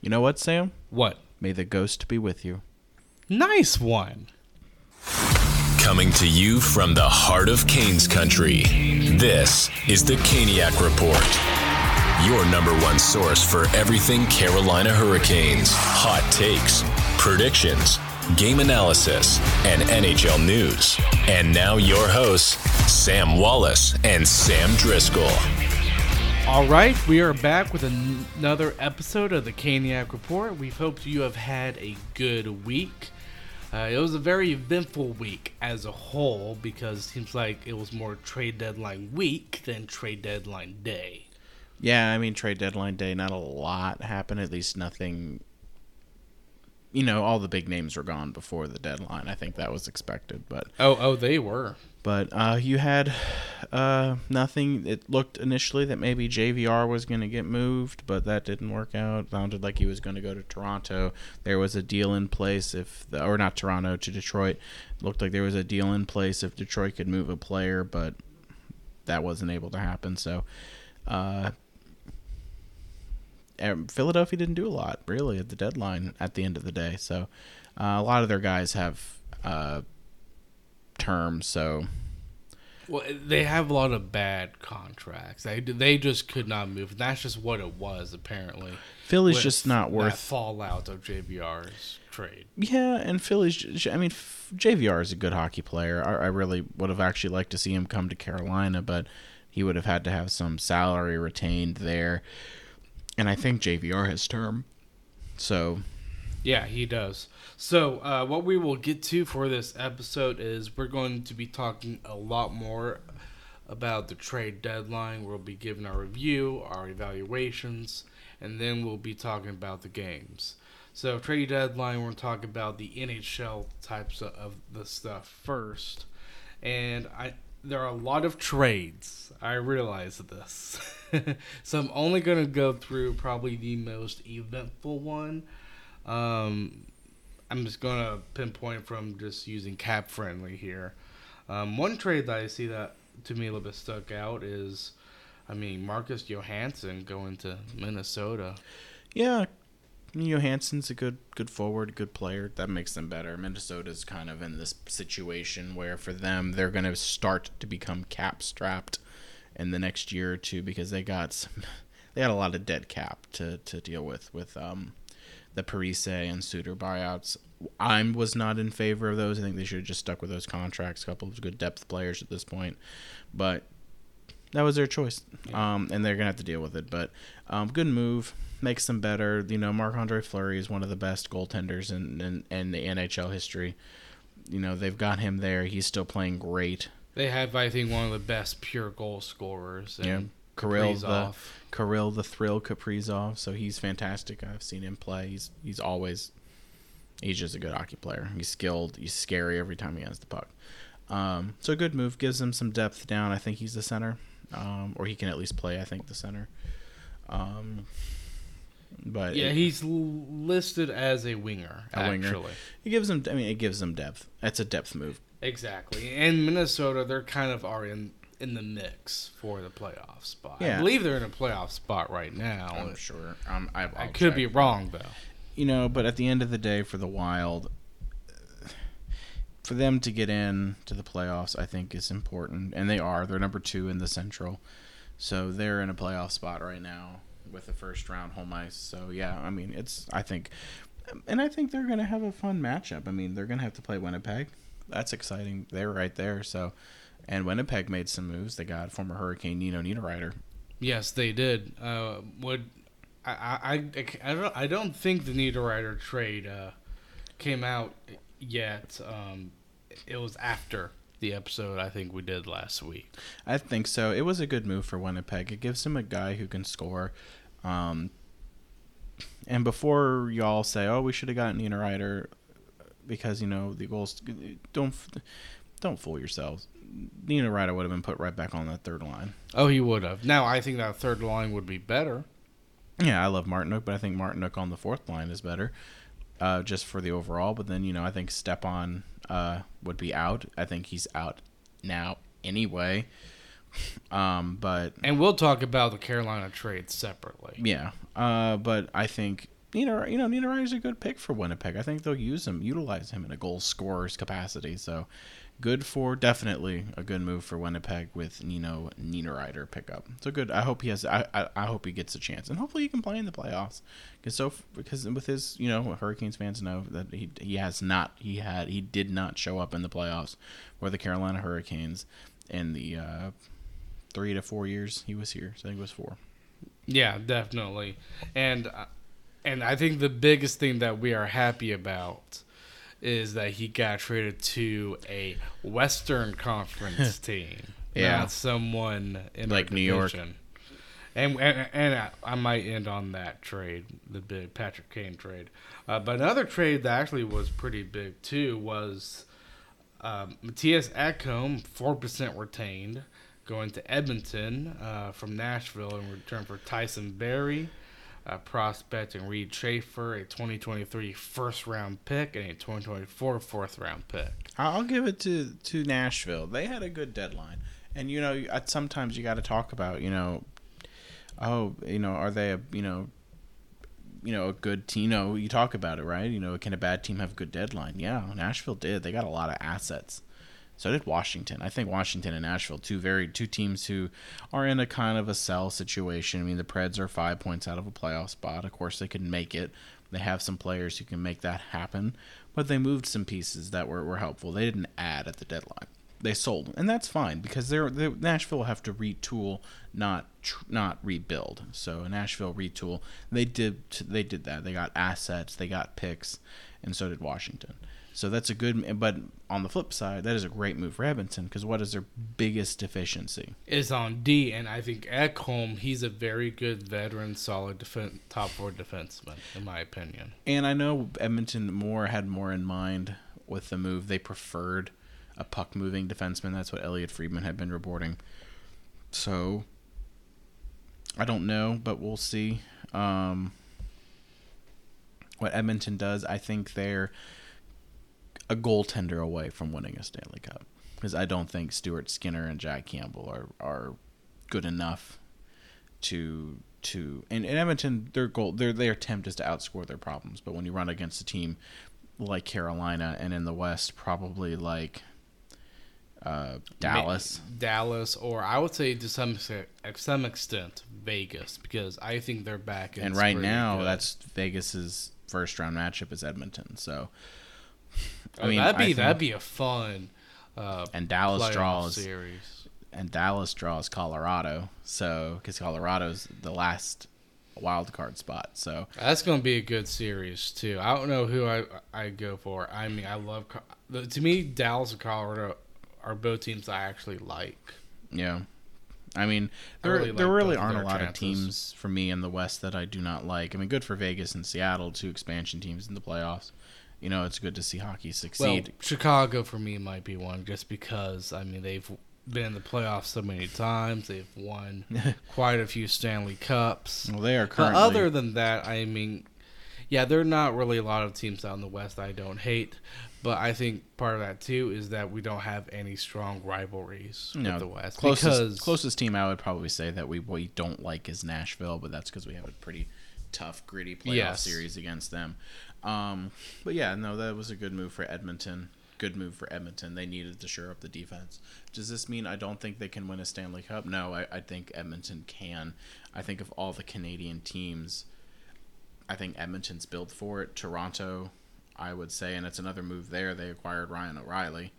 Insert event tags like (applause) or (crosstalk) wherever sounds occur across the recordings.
You know what, Sam? What? May the ghost be with you. Nice one. Coming to you from the heart of Canes country, this is the Caniac Report. Your number one source for everything Carolina Hurricanes, hot takes, predictions, game analysis, and NHL news. And now your hosts, Sam Wallace and Sam Driscoll. All right, we are back with an- another episode of the Caniac Report. We hope you have had a good week. Uh, it was a very eventful week as a whole because it seems like it was more trade deadline week than trade deadline day. Yeah, I mean trade deadline day, not a lot happened. At least nothing. You know, all the big names were gone before the deadline. I think that was expected, but Oh, oh, they were. but uh, you had uh, nothing. It looked initially that maybe JVR was going to get moved, but that didn't work out. Sounded like he was going to go to Toronto. There was a deal in place if, the, or not Toronto to Detroit. looked like there was a deal in place if Detroit could move a player, but that wasn't able to happen. So. Uh, Philadelphia didn't do a lot really at the deadline at the end of the day. So uh, a lot of their guys have uh, terms. So Well, they have a lot of bad contracts. They they just could not move. That's just what it was apparently. Philly's just not that worth. fallout of JVR's trade. Yeah, and Philly's. I mean, JVR is a good hockey player. I, I really would have actually liked to see him come to Carolina, but he would have had to have some salary retained there. And I think JVR has term. So Yeah, he does. So, uh, what we will get to for this episode is we're going to be talking a lot more about the trade deadline. We'll be giving our review, our evaluations, and then we'll be talking about the games. So, trade deadline, we're going to talk about the NHL types of, of the stuff first. And I there are a lot of trades. I realize this. (laughs) so, I'm only going to go through probably the most eventful one. Um, I'm just gonna pinpoint from just using cap friendly here. Um, one trade that I see that to me a little bit stuck out is, I mean, Marcus Johansson going to Minnesota. yeah, Johansson's a good good forward, good player. That makes them better. Minnesota's kind of in this situation where for them they're going to start to become cap strapped in the next year or two because they got some, (laughs) they had a lot of dead cap to, to deal with with um the Parise and Suter buyouts. I was not in favor of those. I think they should have just stuck with those contracts. A couple of good depth players at this point, but that was their choice, um, and they're gonna have to deal with it. But um, good move, makes them better. You know, Marc Andre Fleury is one of the best goaltenders in, in in the NHL history. You know, they've got him there. He's still playing great. They have, I think, one of the best pure goal scorers. Yeah, Kirill the Kirill the Thrill Kaprizov. So he's fantastic. I've seen him play. He's he's always he's just a good hockey player. He's skilled. He's scary every time he has the puck. Um, so a good move gives him some depth down. I think he's the center, um, or he can at least play. I think the center. Um, but Yeah, it, he's listed as a winger. A winger. it gives him. I mean, it gives him depth. That's a depth move. Exactly. And Minnesota, they're kind of are in in the mix for the playoff spot. I believe they're in a playoff spot right now. I'm sure. Um, I, I I'll could check. be wrong though. you know, but at the end of the day, for the Wild, for them to get in to the playoffs, I think is important, and they are. They're number two in the Central, so they're in a playoff spot right now with the first round home ice. So yeah, I mean, it's I think, and I think they're gonna have a fun matchup. I mean, they're gonna have to play Winnipeg. That's exciting. They're right there. So, and Winnipeg made some moves. They got former Hurricane Nino Niederreiter. Yes, they did. Uh, would I, I, I, I don't I don't think the Niederreiter trade uh, came out yet. Um, it was after the episode I think we did last week. I think so. It was a good move for Winnipeg. It gives him a guy who can score. Um, and before y'all say, "Oh, we should have gotten Niederreiter," because you know the goals don't don't fool yourselves. Niederreiter would have been put right back on that third line. Oh, he would have. Now I think that third line would be better. Yeah, I love Martinook, but I think Martinook on the fourth line is better, uh, just for the overall. But then you know I think Stepan uh, would be out. I think he's out now anyway. (laughs) Um, but And we'll talk about the Carolina trade separately. Yeah, uh, but I think Nino, you know, Nino Ryder's a good pick for Winnipeg. I think they'll use him, utilize him in a goal scorer's capacity. So, good for definitely a good move for Winnipeg with Nino Nino Ryder pickup. So good. I hope he has. I, I, I hope he gets a chance, and hopefully he can play in the playoffs. Because so because with his you know Hurricanes fans know that he he has not he had he did not show up in the playoffs for the Carolina Hurricanes in the uh, three to four years he was here. So I think it was four. Yeah, definitely. And uh, and I think the biggest thing that we are happy about is that he got traded to a Western Conference (laughs) team, Yeah. not someone in Like New York. And, and and I- I might end on that trade, the big Patrick Kane trade. Uh, but another trade that actually was pretty big too was um, Mattias Ekholm, four percent retained, going to Edmonton uh, from Nashville in return for Tyson Barrie, a prospect, and Reid Schaefer, a 2023 first round pick and a 2024 fourth round pick. I'll give it to to Nashville. They had a good deadline, and you know, sometimes you got to talk about, you know, oh, you know, are they a, you know, you know, a good team? You know, you talk about it, right? You know, can a bad team have a good deadline? Yeah, Nashville did. They got a lot of assets. So did Washington. I think Washington and Nashville, two very two teams who are in a kind of a sell situation. I mean, the Preds are five points out of a playoff spot. Of course, they can make it. They have some players who can make that happen, but they moved some pieces that were, were helpful. They didn't add at the deadline. They sold, and that's fine because they're, they Nashville will have to retool, not tr- not rebuild. So Nashville retool. They did they did that. They got assets, they got picks, and so did Washington. So that's a good. But on the flip side, that is a great move for Edmonton because what is their biggest deficiency? Is on D, and I think Ekholm, he's a very good veteran, solid defen top four defenseman, in my opinion. And I know Edmonton more had more in mind with the move. They preferred a puck moving defenseman. That's what Elliotte Friedman had been reporting. So I don't know, but we'll see um, what Edmonton does. I think they're a goaltender away from winning a Stanley Cup because I don't think Stuart Skinner and Jack Campbell are are good enough to to and, and Edmonton their goal their their attempt is to outscore their problems, but when you run against a team like Carolina and in the West probably like uh, Dallas. Dallas, or I would say to some extent, to some extent Vegas, because I think they're back. In And right now that's Vegas's first round matchup is Edmonton. So I mean that'd be think- that'd be a fun. Uh, and Dallas draws series. and Dallas draws Colorado. So because Colorado's the last wild card spot. So That's going to be a good series too. I don't know who I I go for. I mean, I love to me Dallas and Colorado are both teams I actually like. Yeah. I mean, I there, really there like really aren't a lot of teams for me in the West that I do not like. I mean, good for Vegas and Seattle, two expansion teams in the playoffs. You know, it's good to see hockey Well, succeed. Chicago for me might be one just because I mean they've been in the playoffs so many times. They've won (laughs) quite a few Stanley Cups. Well, they are But currently. other than that, I mean, yeah, there are not really a lot of teams out in the West I don't hate. But I think part of that too is that we don't have any strong rivalries know, with the West closest, because closest team I would probably say that we, we don't like is Nashville, but that's because we have a pretty tough, gritty playoff Yes. series against them. Um, but yeah, no, that was a good move for Edmonton. Good move for Edmonton. They needed to shore up the defense. Does this mean I don't think they can win a Stanley Cup? No, I, I think Edmonton can. I think of all the Canadian teams, I think Edmonton's built for it. Toronto, I would say, and it's another move there. They acquired Ryan O'Reilly,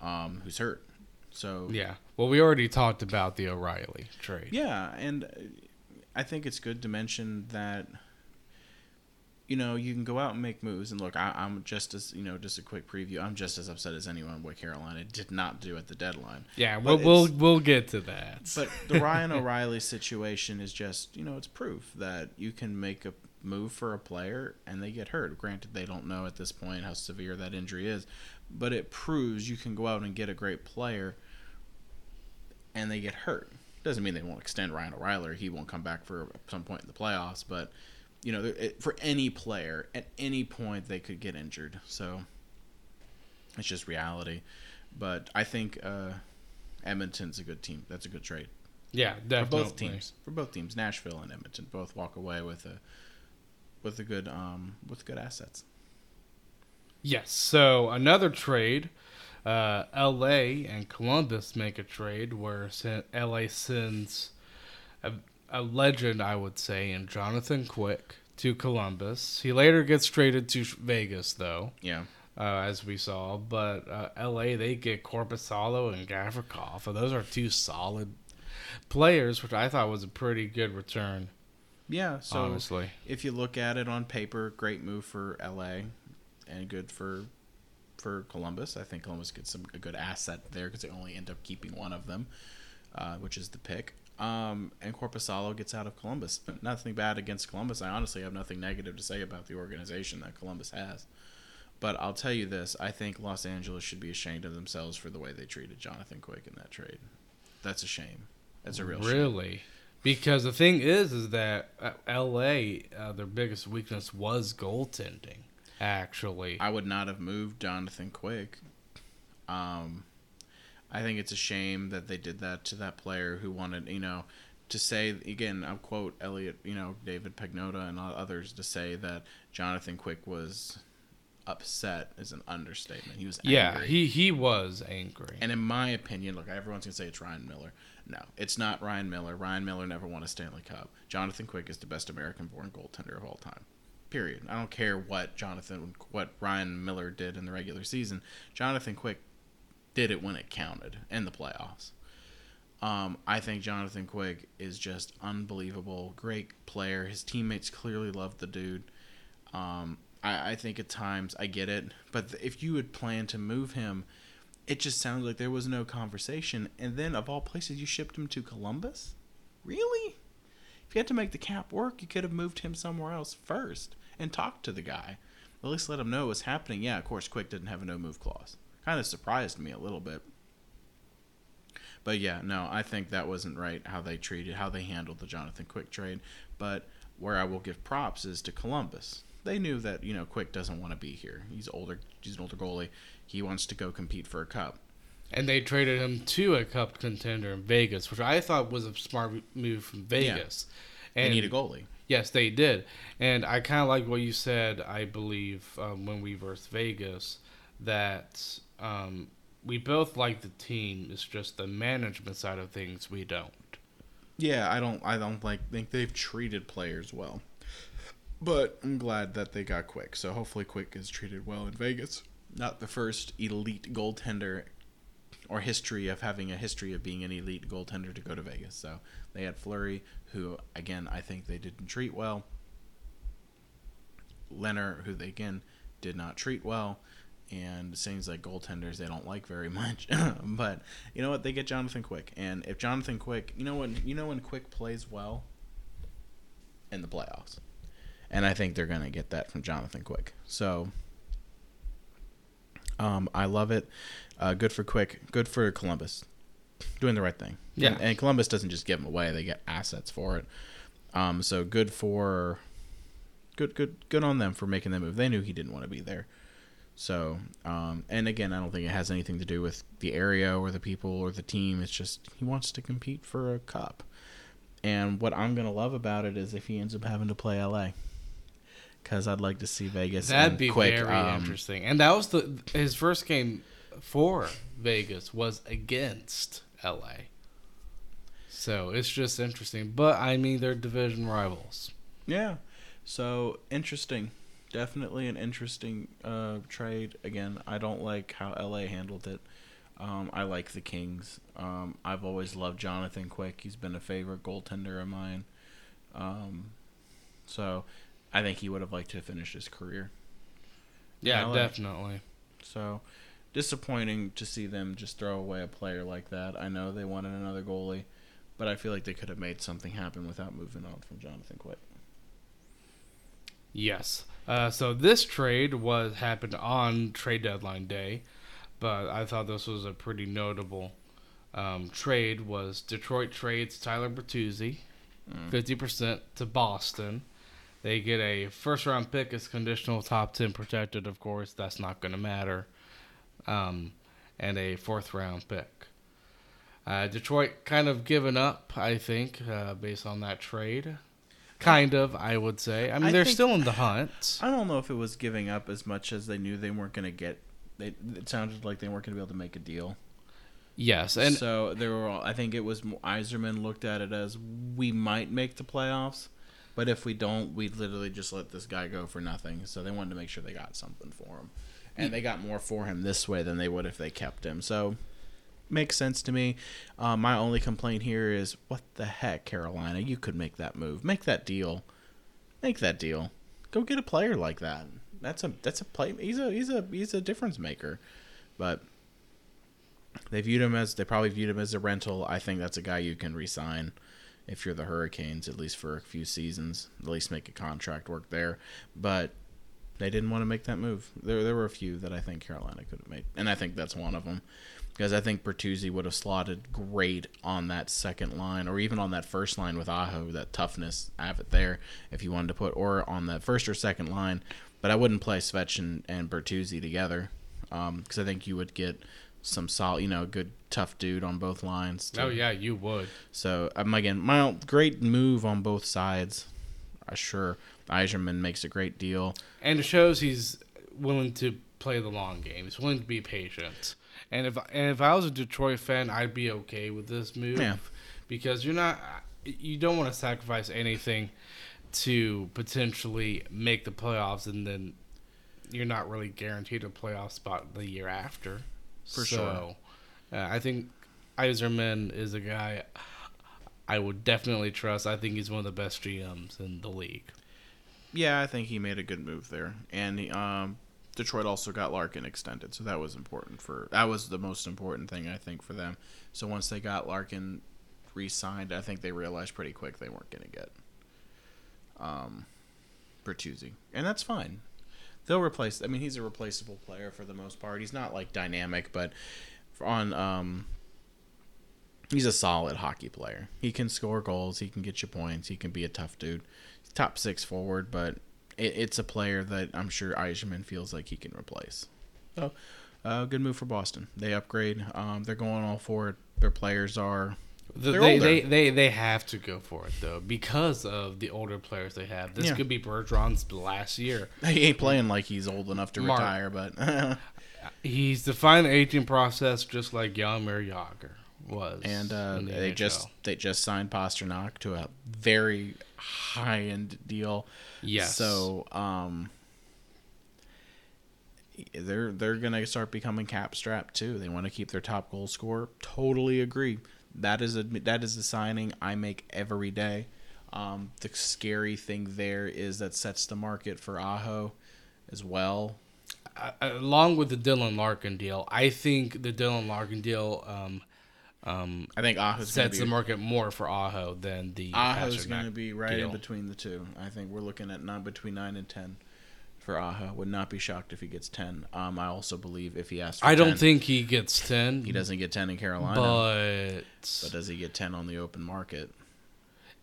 um, who's hurt. So yeah. Well, we already talked about the O'Reilly trade. yeah, and I think it's good to mention that you know you can go out and make moves. And look, I, I'm just as you know, just a quick preview. I'm just as upset as anyone what Carolina did not do at the deadline. Yeah, we'll we'll, we'll get to that. But the Ryan O'Reilly situation is just you know it's proof that you can make a move for a player and they get hurt. Granted, they don't know at this point how severe that injury is, but it proves you can go out and get a great player and they get hurt. Doesn't mean they won't extend Ryan O'Reilly. or He won't come back for some point in the playoffs, but you know, for any player at any point they could get injured. So it's just reality. But I think uh, Edmonton's a good team. That's a good trade yeah, for both teams. For both teams, Nashville and Edmonton both walk away with a with a good um with good assets. Yes. So another trade, uh, L.A. and Columbus make a trade where L.A. sends a, legend, I would say, in Jonathan Quick to Columbus. He later gets traded to Vegas, though, Yeah. uh, as we saw. But uh, L.A. they get Korpisalo and Gavrikov, and those are two solid players, which I thought was a pretty good return. Yeah. So honestly, if you look at it on paper, great move for LA and good for for Columbus. I think Columbus gets some a good asset there because they only end up keeping one of them, uh, which is the pick. Um, and Korpisalo gets out of Columbus. Nothing bad against Columbus. I honestly have nothing negative to say about the organization that Columbus has. But I'll tell you this: I think Los Angeles should be ashamed of themselves for the way they treated Jonathan Quick in that trade. That's a shame. That's a real shame. really. Because the thing is, is that uh, L.A. Uh, their biggest weakness was goaltending. Actually, I would not have moved Jonathan Quick. Um, I think it's a shame that they did that to that player who wanted, you know, to say again. I'll quote Elliot, you know, David Pagnotta and others to say that Jonathan Quick was upset is an understatement. He was angry. yeah, he he was angry. And in my opinion, look, everyone's gonna say it's Ryan Miller. No, it's not Ryan Miller. Ryan Miller never won a Stanley Cup. Jonathan Quick is the best American-born goaltender of all time. Period. I don't care what Jonathan, what Ryan Miller did in the regular season. Jonathan Quick did it when it counted in the playoffs. Um, I think Jonathan Quick is just unbelievable. Great player. His teammates clearly love the dude. Um, I, I think at times I get it, but if you had planned to move him, it just sounds like there was no conversation. And then, of all places, you shipped him to Columbus? Really? If you had to make the cap work, you could have moved him somewhere else first and talked to the guy. At least let him know what's happening. Yeah, of course, Quick didn't have a no move clause. Kind of surprised me a little bit. But yeah, no, I think that wasn't right how they treated, how they handled the Jonathan Quick trade. But where I will give props is to Columbus. They knew that you know Quick doesn't want to be here. He's older. He's an older goalie. He wants to go compete for a cup. and they traded him to a cup contender in Vegas, which I thought was a smart move from Vegas. They And need a goalie. Yes, they did, and I kind of like what you said. I believe um, when we versed Vegas, that um, we both like the team. It's just the management side of things we don't. Yeah, I don't. I don't like think they've treated players well. But I'm glad that they got Quick. So hopefully Quick is treated well in Vegas. Not the first elite goaltender or history of having a history of being an elite goaltender to go to Vegas. So they had Fleury, who again I think they didn't treat well. Lehner, who they again did not treat well, and seems like goaltenders they don't like very (laughs) much. but you know what? They get Jonathan Quick, and if Jonathan Quick, you know when you know when Quick plays well in the playoffs, and I think they're gonna get that from Jonathan Quick. So. Um, I love it. Uh, good for Quick. Good for Columbus. Doing the right thing. Yeah. And, and Columbus doesn't just give them away; they get assets for it. Um, so good for good, good, good on them for making that move. They knew he didn't want to be there. So, um, and again, I don't think it has anything to do with the area or the people or the team. It's just he wants to compete for a cup. And what I'm gonna love about it is if he ends up having to play LA, because I'd like to see Vegas. That'd and be quick, very um, interesting. And that was the his first game for Vegas was against LA. So it's just interesting. But I mean, they're division rivals. Yeah. So interesting. Definitely an interesting uh, trade. Again, I don't like how LA handled it. Um, I like the Kings. Um, I've always loved Jonathan Quick. He's been a favorite goaltender of mine. Um, so I think he would have liked to finish his career. Yeah, LA. definitely. So disappointing to see them just throw away a player like that. I know they wanted another goalie, but I feel like they could have made something happen without moving on from Jonathan Quick. Yes. Uh, so this trade was happened on trade deadline day, but I thought this was a pretty notable um, trade. Was Detroit trades Tyler Bertuzzi, fifty percent to Boston. They get a first round pick as conditional top ten protected. Of course, that's not going to matter, um, and a fourth round pick. Uh, Detroit kind of given up, I think, uh, based on that trade. Kind of. I would say. I mean, I they're think- still in the hunt. I don't know if it was giving up as much as they knew they weren't going to get. They, it sounded like they weren't going to be able to make a deal. Yes, and so there were. all- I think it was more- Yzerman looked at it as we might make the playoffs, but if we don't, we literally just let this guy go for nothing. So they wanted to make sure they got something for him, and they got more for him this way than they would if they kept him. So makes sense to me. Uh, my only complaint here is what the heck, Carolina? You could make that move, make that deal, make that deal. Go get a player like that. That's a that's a play. He's a he's a he's a difference maker, but they viewed him as they probably viewed him as a rental. I think that's a guy you can resign if you're the Hurricanes at least for a few seasons. At least make a contract work there, but they didn't want to make that move. There there were a few that I think Carolina could have made, and I think that's one of them. Because I think Bertuzzi would have slotted great on that second line, or even on that first line with Aho, that toughness, have it there if you wanted to put, or on that first or second line. But I wouldn't play Svech and, and Bertuzzi together, because I think you would get some solid, you know, good tough dude on both lines. oh yeah, you would. So um, again, my great move on both sides. Uh, sure, Yzerman makes a great deal. And it shows he's willing to play the long game. He's willing to be patient. And if and if I was a Detroit fan, I'd be okay with this move Yeah. because you're not you don't want to sacrifice anything to potentially make the playoffs and then you're not really guaranteed a playoff spot the year after. For so, sure. Uh, I think Yzerman is a guy I would definitely trust. I think he's one of the best GMs in the league. Yeah, I think he made a good move there, and um, Detroit also got Larkin extended, so that was important for that was the most important thing I think for them. So once they got Larkin re-signed, I think they realized pretty quick they weren't going to get um, Bertuzzi, and that's fine. They'll replace. I mean, he's a replaceable player for the most part. He's not like dynamic, but on um, he's a solid hockey player. He can score goals. He can get you points. He can be a tough dude. He's top six forward, but it, it's a player that I'm sure Yzerman feels like he can replace. So, uh, good move for Boston. They upgrade. Um, they're going all for it. Their players are. The- they, older. they, they, they have to go for it though because of the older players they have. This Yeah. could be Bergeron's last year. (laughs) He ain't playing like he's old enough to Mark. retire, but (laughs) He's defined the aging process just like Jaromir Jagr was. and uh, the they NHL. just they just signed Pastrnak to a very high end deal. Yes. So um, they're they're gonna start becoming cap strapped too. They want to keep their top goal scorer. Totally agree. That is a that is a signing I make every day. Um, the scary thing there is that sets the market for Aho as well. Uh, along with the Dylan Larkin deal, I think the Dylan Larkin deal um, um, I think gonna sets the market more for Aho than the Aho's Pastrnak going to be right deal. in between the two. I think we're looking at not between nine and ten for Aho. Would not be shocked if he gets ten. Um, I also believe if he asks, for I don't think he gets ten. he doesn't get ten in Carolina. but But does he get ten on the open market?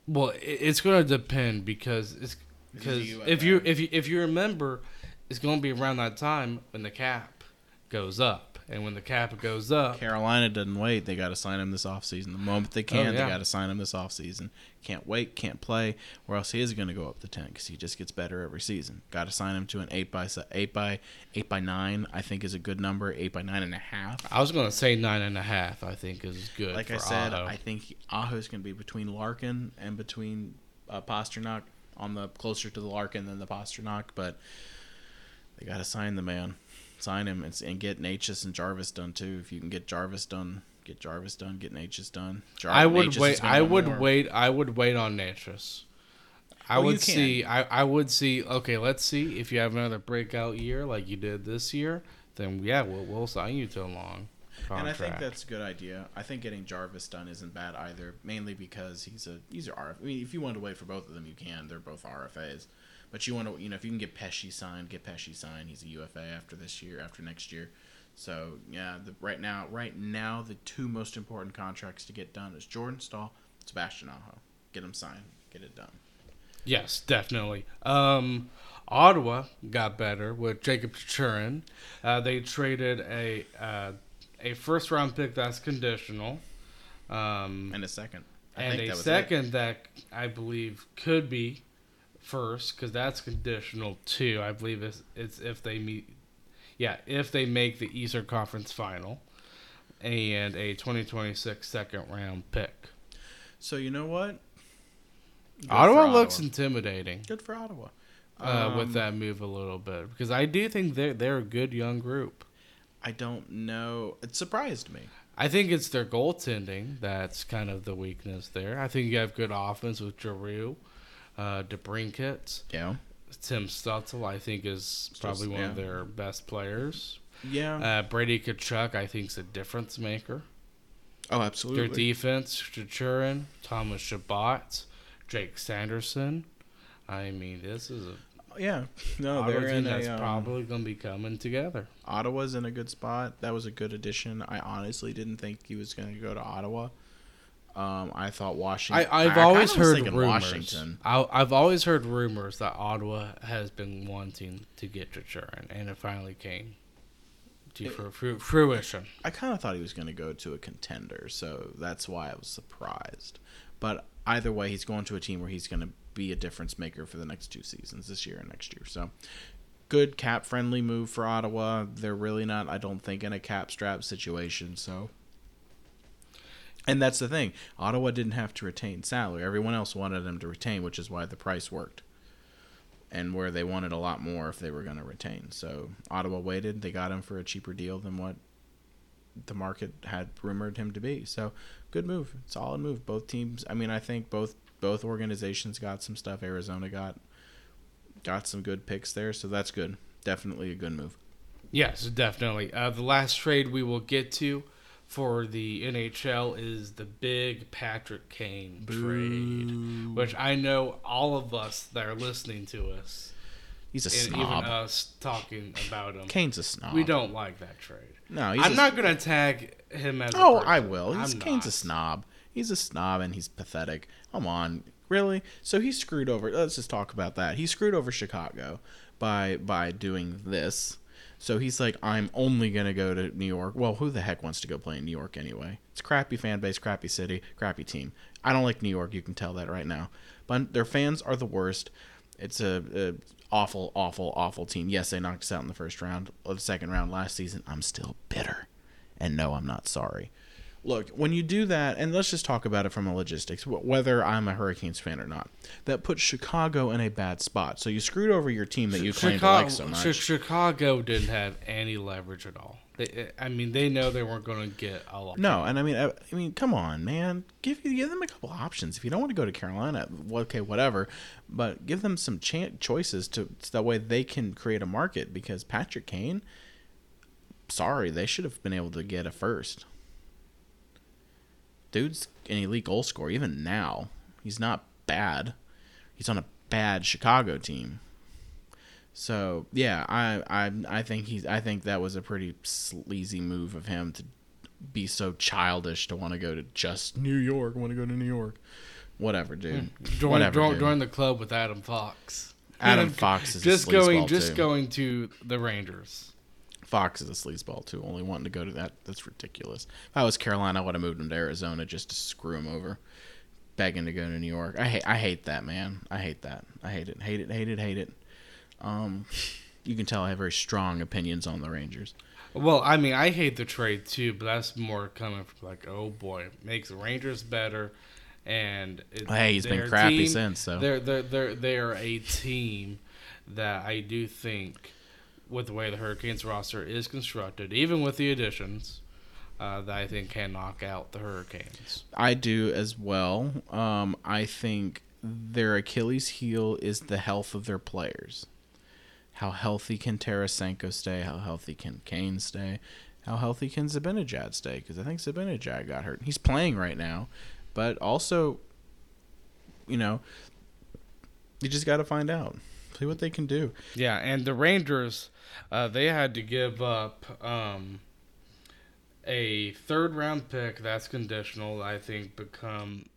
Well, it's going to depend because it's because if you if you if you remember, it's going to be around that time when the cap goes up, and when the cap goes up, Carolina doesn't wait. They got to sign him this offseason. The moment they can, Oh, they got to sign him this offseason. Can't wait, can't play, or else he is going to go up the ten because he just gets better every season. Got to sign him to an eight by eight by eight by nine. I think is a good number. Eight by nine and a half. I was going to say nine and a half. I think is good. like I said, Aho. I think Aho's going to be between Larkin and between uh, Pastrnak on the closer to the Larkin than the Pastrnak, but they got to sign the man, sign him, and, and get Necas and Jarvis done too. If you can get Jarvis done, get Jarvis done, get Necas done. Jar- I would Necas wait. I would more. wait. I would wait on Necas. I Well, would see. I, I would see. Okay, let's see if you have another breakout year like you did this year. Then yeah, we'll we'll sign you to a long Contract. And I think that's a good idea. I think getting Jarvis done isn't bad either, mainly because he's a he's a RF. I mean, if you want to wait for both of them, you can. They're both RFAs. But you want to, you know, if you can get Pesce signed, get Pesce signed. He's a UFA after this year, after next year. So yeah, the, right now, right now, the two most important contracts to get done is Jordan Staal, Sebastian Aho. Get them signed, get it done. Yes, definitely. Um, Ottawa got better with Jakob Chychrun. Uh, they traded a uh, a first round pick that's conditional, um, And a second. I and think a that was it. second that I believe could be first because that's conditional too. I believe it's, it's if they meet, yeah, if they make the Eastern Conference final, and a 2026 second round pick. So you know what? Good Ottawa looks Ottawa. intimidating good for Ottawa. uh, Um, with that move a little bit because I do think they're they're a good young group. I don't know. It surprised me. I think it's their goaltending that's kind of the weakness there. I think you have good offense with Giroux, uh, DeBrincat, Yeah. Tim Stützle. I think is probably one of their best players. Yeah. Uh, Brady Tkachuk, I think, is a difference maker. oh, absolutely. Their defense, Chychrun, Thomas Chabot, Jake Sanderson. I mean, this is a yeah. (laughs) No, Ottawa they're in that's a. um, probably going to be coming together. Ottawa's in a good spot. That was a good addition. I honestly didn't think he was going to go to Ottawa. Um, I thought Washington. I, I've kinda always was heard rumors. Washington. I, I've always heard rumors that Ottawa has been wanting to get Chychrun, and it finally came to It- fru- fru- fruition. I kind of thought he was going to go to a contender, so that's why I was surprised. But either way, he's going to a team where he's going to be a difference maker for the next two seasons, this year and next year. So, good cap friendly move for Ottawa. They're really not, I don't think, in a cap strap situation. So, and that's the thing. Ottawa didn't have to retain salary. Everyone else wanted them to retain, which is why the price worked. And where they wanted a lot more if they were going to retain. So Ottawa waited. They got him for a cheaper deal than what the market had rumored him to be. So good move, solid move. Both teams. I mean, I think both both organizations got some stuff. Arizona got got some good picks there, so that's good. Definitely a good move. Yes, definitely. Uh, the last trade we will get to for the NHL is the big Patrick Kane trade, which I know all of us that are listening to us, He's a and even snob. us talking about him, Kane's a snob. we don't like that trade. No, he's I'm a- not going to tag him as. a Oh, person. I will. He's I'm Kane's not. a snob. He's a snob and he's pathetic. Come on, really? So he screwed over. Let's just talk about that. He screwed over Chicago by by doing this. So he's like, I'm only gonna go to New York. Well, who the heck wants to go play in New York anyway? It's crappy fan base, crappy city, crappy team. I don't like New York. You can tell that right now. But their fans are the worst. It's a, a awful, awful, awful team. Yes, they knocked us out in the first round, the second round last season. I'm still bitter, and no, I'm not sorry. Look, when you do that, and let's just talk about it from a logistics, whether I'm a Hurricanes fan or not, that puts Chicago in a bad spot. So you screwed over your team that you claim to Chicago, like so much. Chicago didn't have any leverage at all. They, I mean, they know they weren't going to get a lot. No, and I mean, I, I mean, come on, man. Give give them a couple options. If you don't want to go to Carolina, okay, whatever. But give them some chan choices to so that way they can create a market. Because Patrick Kane, sorry, they should have been able to get a first. Dude's an elite goal scorer. Even now, he's not bad. He's on a bad Chicago team. So yeah, I I I think he's I think that was a pretty sleazy move of him to be so childish to want to go to just New York. Want to go to New York? Whatever, dude. Hmm. Join, Whatever, join, dude. join the club with Adam Fox. Adam Fox is just going, just too. going to the Rangers. Fox is a sleazeball too. Only wanting to go to that. That's ridiculous. If I was Carolina, I would have moved him to Arizona just to screw him over. Begging to go to New York. I hate. I hate that man. I hate that. I hate it. Hate it. Hate it. Hate it. Um, you can tell I have very strong opinions on the Rangers. Well, I mean, I hate the trade too, but that's more coming from like, oh boy, makes the Rangers better, and it, Hey, he's been crappy team- since, so. they're they're they're they're a team that I do think, with the way the Hurricanes roster is constructed, even with the additions, uh, that I think can knock out the Hurricanes. I do as well. Um, I think their Achilles heel is the health of their players. How healthy can Tarasenko stay? How healthy can Kane stay? How healthy can Zibanejad stay? Because I think Zibanejad got hurt. He's playing right now, but also, you know, you just got to find out. What they can do. Yeah, and the Rangers, uh, they had to give up um, a third round pick. That's conditional. I think become.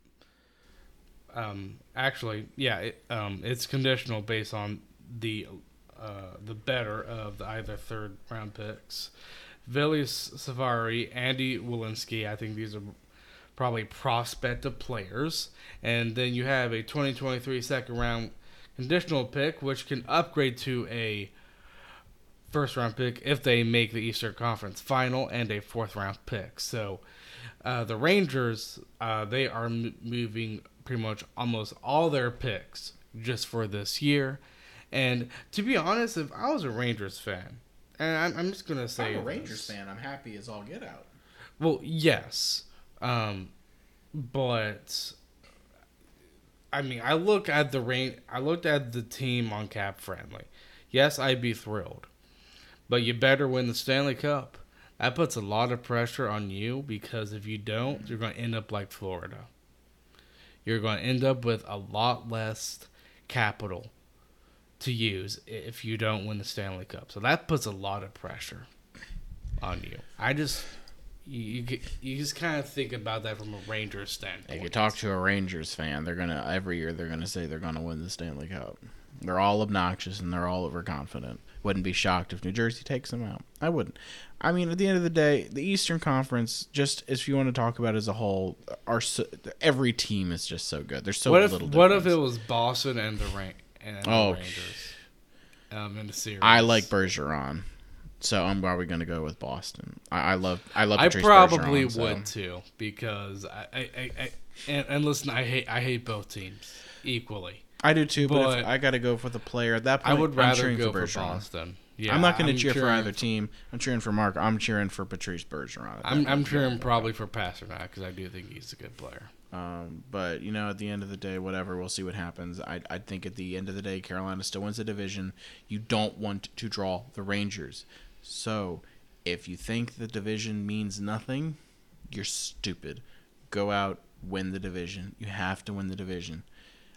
Um, actually, yeah, it, um, it's conditional based on the uh, the better of the either third round picks. Vilius Savari, Andy Welinski. I think these are probably prospective players. And then you have a 2023 second round conditional pick, which can upgrade to a first round pick if they make the Eastern Conference final and a fourth round pick. So uh, the Rangers, uh, they are m- moving pretty much almost all their picks just for this year. And to be honest, if I was a Rangers fan, and I'm, I'm just gonna say, I'm a Rangers this. fan. I'm happy as all get out. Well, yes, um, but I mean, I look at the rain. I looked at the team on Cap Friendly. Yes, I'd be thrilled, but you better win the Stanley Cup. That puts a lot of pressure on you because if you don't, you're going to end up like Florida. You're going to end up with a lot less capital to use if you don't win the Stanley Cup. So that puts a lot of pressure on you. I just you you, you just kind of think about that from a Rangers standpoint. If you talk to a Rangers fan, they're gonna every year they're gonna say they're gonna win the Stanley Cup. They're all obnoxious and they're all overconfident. Wouldn't be shocked if New Jersey takes them out. I wouldn't. I mean, at the end of the day, the Eastern Conference, just if you want to talk about it as a whole, are so, every team is just so good. There's so what if little. what if it was Boston and the Ran- and the Oh. Rangers um, in the series? I like Bergeron, so I'm probably gonna go with Boston. I, I love. I love. I Patrice probably Bergeron, so- would too because I, I, I, I and, and listen, I hate I hate both teams equally. I do too, but, But- if I got to go for the player at that I point. would I'm rather go for for, Boston. Yeah, I'm not going to cheer for either team. I'm cheering for Mark. I'm cheering for Patrice Bergeron. I'm I'm cheering probably for Pastrnak because I do think he's a good player. Um, but you know, at the end of the day, whatever, we'll see what happens. I I think at the end of the day, Carolina still wins the division. You don't want to draw the Rangers. So, if you think the division means nothing, you're stupid. Go out, win the division. You have to win the division.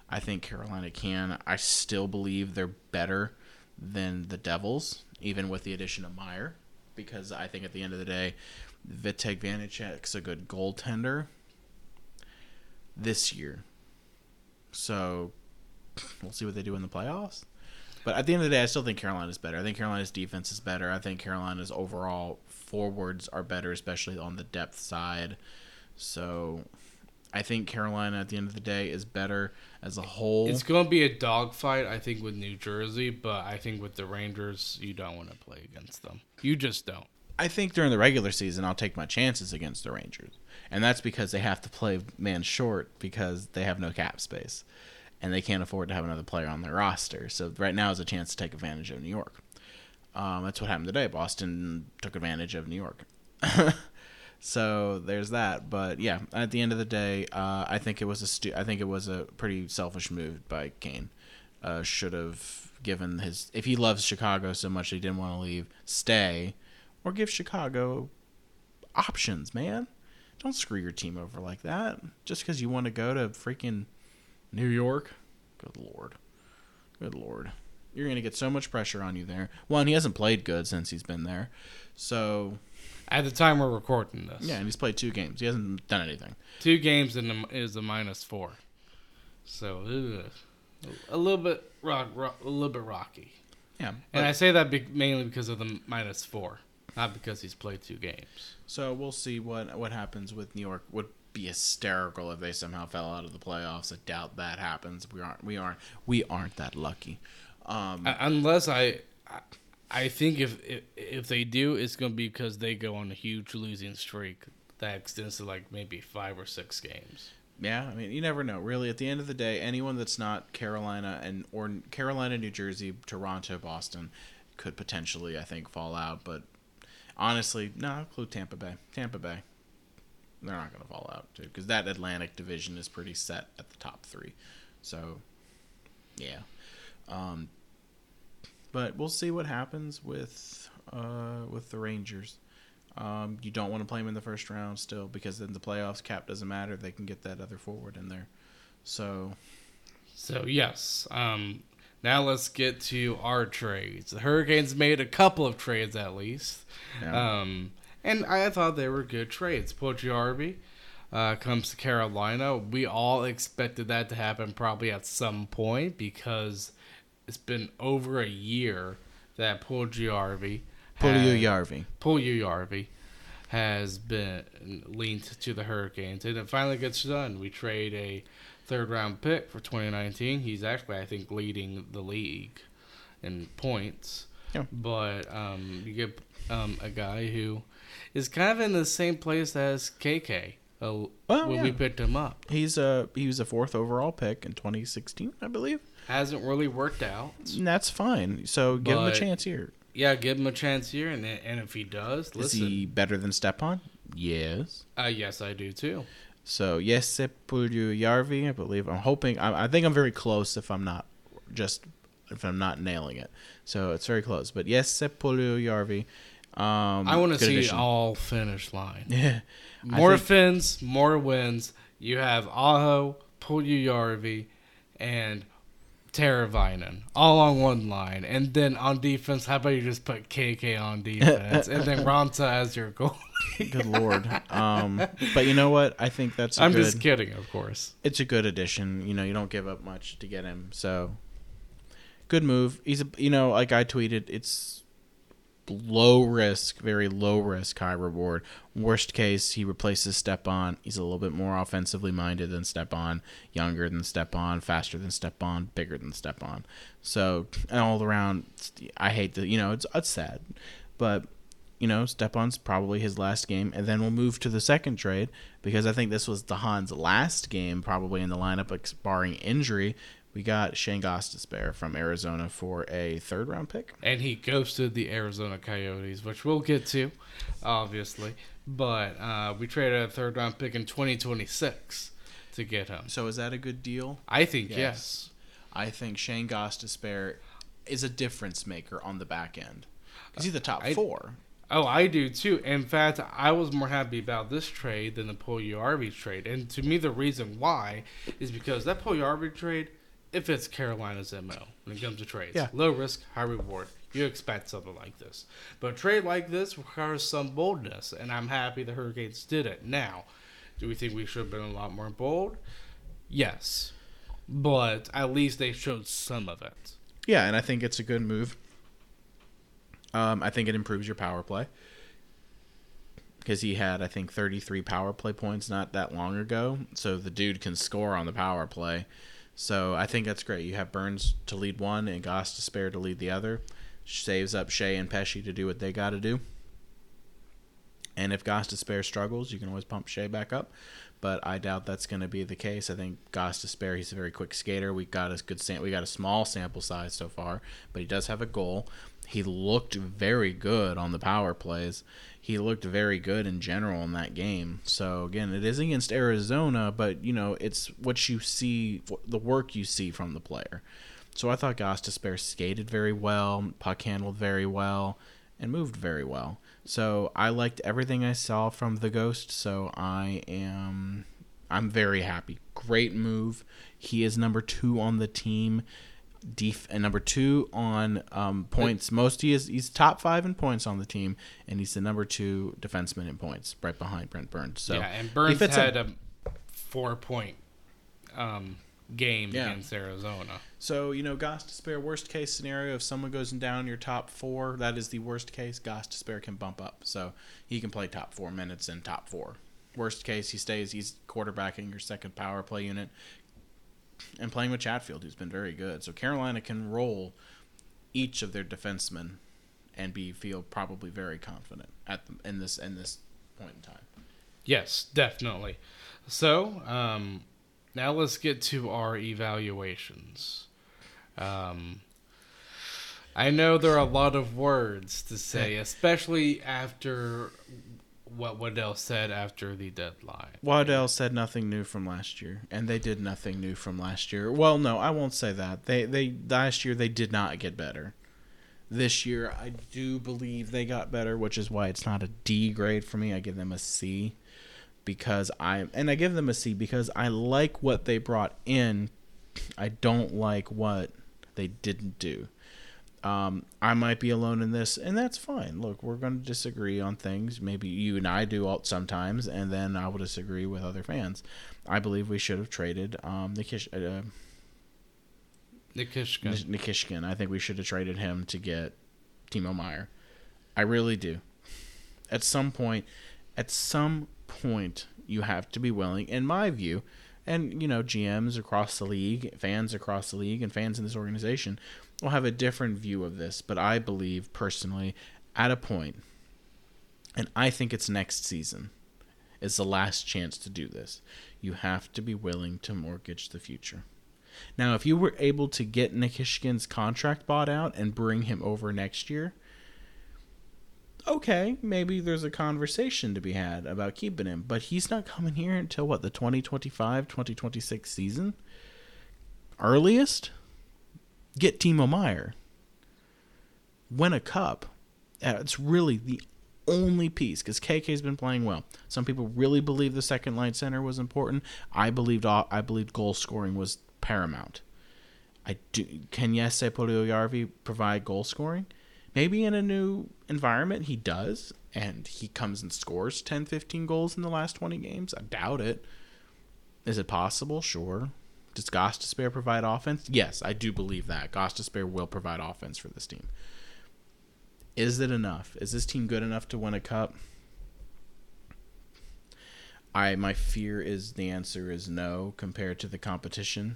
I think Carolina can. I still believe they're better than the Devils, even with the addition of Meier, because I think at the end of the day, Vitek Vanecek's a good goaltender this year. So we'll see what they do in the playoffs. But at the end of the day, I still think Carolina's better. I think Carolina's defense is better. I think Carolina's overall forwards are better, especially on the depth side. So I think Carolina at the end of the day is better as a whole. It's going to be a dogfight, I think, with New Jersey, but I think with the Rangers, you don't want to play against them. You just don't. I think during the regular season, I'll take my chances against the Rangers, and that's because they have to play man short because they have no cap space, and they can't afford to have another player on their roster. So right now is a chance to take advantage of New York. Um, that's what happened today. Boston took advantage of New York. (laughs) so there's that. But yeah, at the end of the day, uh, I think it was a stu- I think it was a pretty selfish move by Kane. Uh, should have given his if he loves Chicago so much he didn't want to leave, stay, or give Chicago options, man. Don't screw your team over like that just because you want to go to freaking New York. Good lord, good lord. You're gonna get so much pressure on you there. One, he hasn't played good since he's been there, so At the time we're recording this, yeah, and he's played two games. He hasn't done anything. two games and is a minus four, so ugh, a little bit rock, rock, a little bit rocky. Yeah, And I say that be- mainly because of the minus four, not because he's played two games. So we'll see what what happens with New York. Would be hysterical if they somehow fell out of the playoffs. I doubt that happens. We aren't we aren't we aren't that lucky. Um, Uh, unless I, I, think if, if if they do, it's gonna be because they go on a huge losing streak that extends to like maybe five or six games. yeah, I mean you never know. Really, at the end of the day, anyone that's not Carolina and or Carolina, New Jersey, Toronto, Boston could potentially I think fall out. But honestly, no, include Tampa Bay. Tampa Bay. They're not going to fall out, too, because that Atlantic division is pretty set at the top three. So, yeah. Um, but we'll see what happens with uh, with the Rangers. Um, you don't want to play them in the first round still because then the playoffs cap doesn't matter. They can get that other forward in there. So So yes, um, now let's get to our trades. The Hurricanes made a couple of trades at least, yeah. um, and I thought they were good trades. Puljujarvi uh, comes to Carolina. We all expected that to happen probably at some point because it's been over a year that Puljujarvi Polio had- Yarvi. Puljujarvi has been linked to the Hurricanes, and it finally gets done. We trade a third round pick for 2019. He's actually, I think, leading the league in points. Yeah. But um, you get um, a guy who is kind of in the same place as KK uh, Well, when we picked him up. He's a he was a fourth overall pick in 2016, I believe. Hasn't really worked out. And that's fine. So give him a chance here. Yeah, give him a chance here, and and if he does, Is listen. he better than Stepan? Yes. Uh, yes, I do too. So Jesse Yarvi, I believe. I'm hoping. I, I think I'm very close. If I'm not just if I'm not nailing it, so it's very close. But Jesse Yarvi. Um, I want to see addition. all finish line. Yeah. (laughs) More think- fins, more wins. You have Aho, Puljujärvi, and Teravainen all on one line. And then on defense, how about you just put KK on (laughs) defense and then Raanta as your goal? (laughs) Good lord. Um, but you know what? I think that's. i I'm just kidding, of course. it's a good addition. You know, you don't give up much to get him. So good move. He's a you know, like I tweeted, it's low risk, very low risk, high reward. Worst case, he replaces Stepan. He's a little bit more offensively minded than Stepan, younger than Stepan, faster than Stepan, bigger than Stepan. So and all around, I hate the you know it's it's sad, but you know, Stepan's probably his last game, and then we'll move to the second trade because I think this was de Haan's last game, probably in the lineup, barring injury. We got Shane Gostisbehere from Arizona for a third round pick. And he ghosted the Arizona Coyotes, which we'll get to, obviously. But uh, we traded a third round pick in 2026 to get him. So is that a good deal? I think yes. Yes. I think Shane Gostisbehere is a difference maker on the back end. Because he's the top I- four. Oh, I do too. In fact, I was more happy about this trade than the Puljujärvi trade. And to me, the reason why is because that Puljujärvi trade, it fits Carolina's MO when it comes to trades. Yeah. Low risk, high reward. You expect something like this. But a trade like this requires some boldness, and I'm happy the Hurricanes did it. Now, do we think we should have been a lot more bold? Yes. But at least they showed some of it. Yeah, and I think it's a good move. Um, I think it improves your power play because he had, I think, 33 power play points not that long ago. So the dude can score on the power play. So I think that's great. You have Burns to lead one and Gostisbehere to lead the other. Saves up Skjei and Pesce to do what they got to do. And if Gostisbehere struggles, you can always pump Skjei back up. But I doubt that's going to be the case. I think Gostisbehere, he's a very quick skater. We got a good sam- we got a small sample size so far, but he does have a goal. He looked very good on the power plays. He looked very good in general in that game. So again, it is against Arizona, but you know it's what you see, the work you see from the player. So I thought to skated very well, puck handled very well, and moved very well. So I liked everything I saw from the Ghost. So I am I'm very happy. Great move. He is number two on the team. Def- and number two on um, points. Most he is he's top five in points on the team, and he's the number two defenseman in points, right behind Brent Burns. So yeah, and Burns had in. a four point um, game Yeah. against Arizona. So you know, Gostisbehere. Worst case scenario, if someone goes down your top four, that is the worst case. Gostisbehere can bump up, so he can play top four minutes in top four. Worst case, he stays. He's quarterbacking your second power play unit, and playing with Chatfield, who's been very good. So Carolina can roll each of their defensemen, and be feel probably very confident at the, in this in this point in time. Yes, definitely. So um, now let's get to our evaluations. Um, I know there are a lot of words to say, (laughs) especially after what Waddell said after the deadline. Waddell said nothing new from last year, and they did nothing new from last year. Well, no, I won't say that. They they last year they did not get better. This year, I do believe they got better, which is why it's not a D grade for me. I give them a C because I and I give them a C because I like what they brought in. I don't like what they didn't do. Um, I might be alone in this, and that's fine. Look, we're going to disagree on things. Maybe you and I do all, sometimes, and then I will disagree with other fans. I believe we should have traded um, Nikish, uh, Nikishkin. Nikishkin. I think we should have traded him to get Timo Meier. I really do. At some point, at some point, you have to be willing, in my view, And, you know, GMs across the league, fans across the league, and fans in this organization will have a different view of this. But I believe personally, at a point, and I think it's next season, is the last chance to do this. You have to be willing to mortgage the future. Now, if you were able to get Nikishkin's contract bought out and bring him over next year, okay, maybe there's a conversation to be had about keeping him. But he's not coming here until what, the 2025 2026 season? Earliest? Get Timo Meier. Win a cup. Uh, It's really the only piece because KK's been playing well. Some people really believe the second line center was important. I believed I believed goal scoring was paramount. I do. Can Jesse Puljujärvi provide goal scoring? Maybe in a new environment he does, and he comes and scores 10, 15 goals in the last 20 games. I doubt it. Is it possible? Sure. Does Gostisbehere provide offense? Yes, I do believe that. Gostisbehere will provide offense for this team. Is it enough? Is this team good enough to win a cup? I my fear is the answer is no compared to the competition.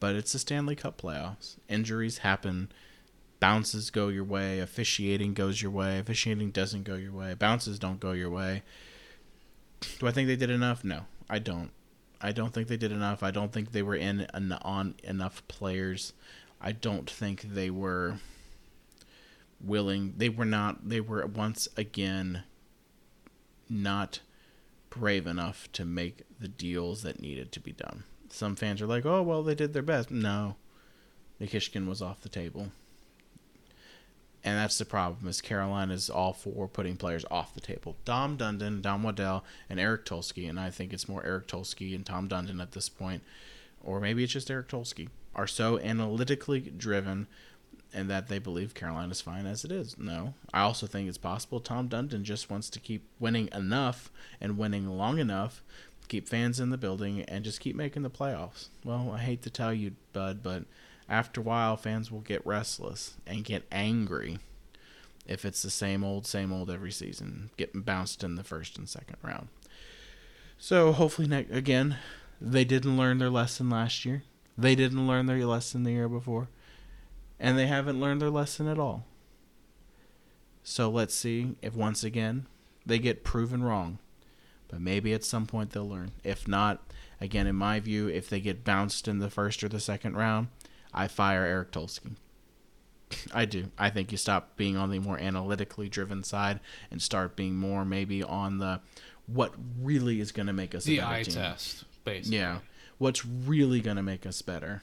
But it's the Stanley Cup playoffs. Injuries happen. Bounces go your way. Officiating goes your way. Officiating doesn't go your way. Bounces don't go your way. Do I think they did enough? No, I don't. I don't think they did enough. I don't think they were in en- on enough players. I don't think they were willing. They were not. They were once again not brave enough to make the deals that needed to be done. Some fans are like, "Oh, well, they did their best." No, Nikishkin was off the table, and that's the problem. Is Carolina's all for putting players off the table? Tom Dundon, Don Waddell, and Eric Tulsky, and I think it's more Eric Tulsky and Tom Dundon at this point, or maybe it's just Eric Tulsky, are so analytically driven and that they believe Carolina's fine as it is. No. I also think it's possible Tom Dundon just wants to keep winning enough and winning long enough, keep fans in the building, and just keep making the playoffs. Well, I hate to tell you, Bud, but after a while, fans will get restless and get angry if it's the same old, same old every season, getting bounced in the first and second round. So hopefully, ne- again, they didn't learn their lesson last year. They didn't learn their lesson the year before and they haven't learned their lesson at all. So let's see if once again they get proven wrong. But maybe at some point they'll learn. If not, again, in my view, if they get bounced in the first or the second round, I fire Eric Tulsky. (laughs) I do. I think you stop being on the more analytically driven side and start being more maybe on the what really is going to make us The a better eye team. test, basically. Yeah. What's really going to make us better?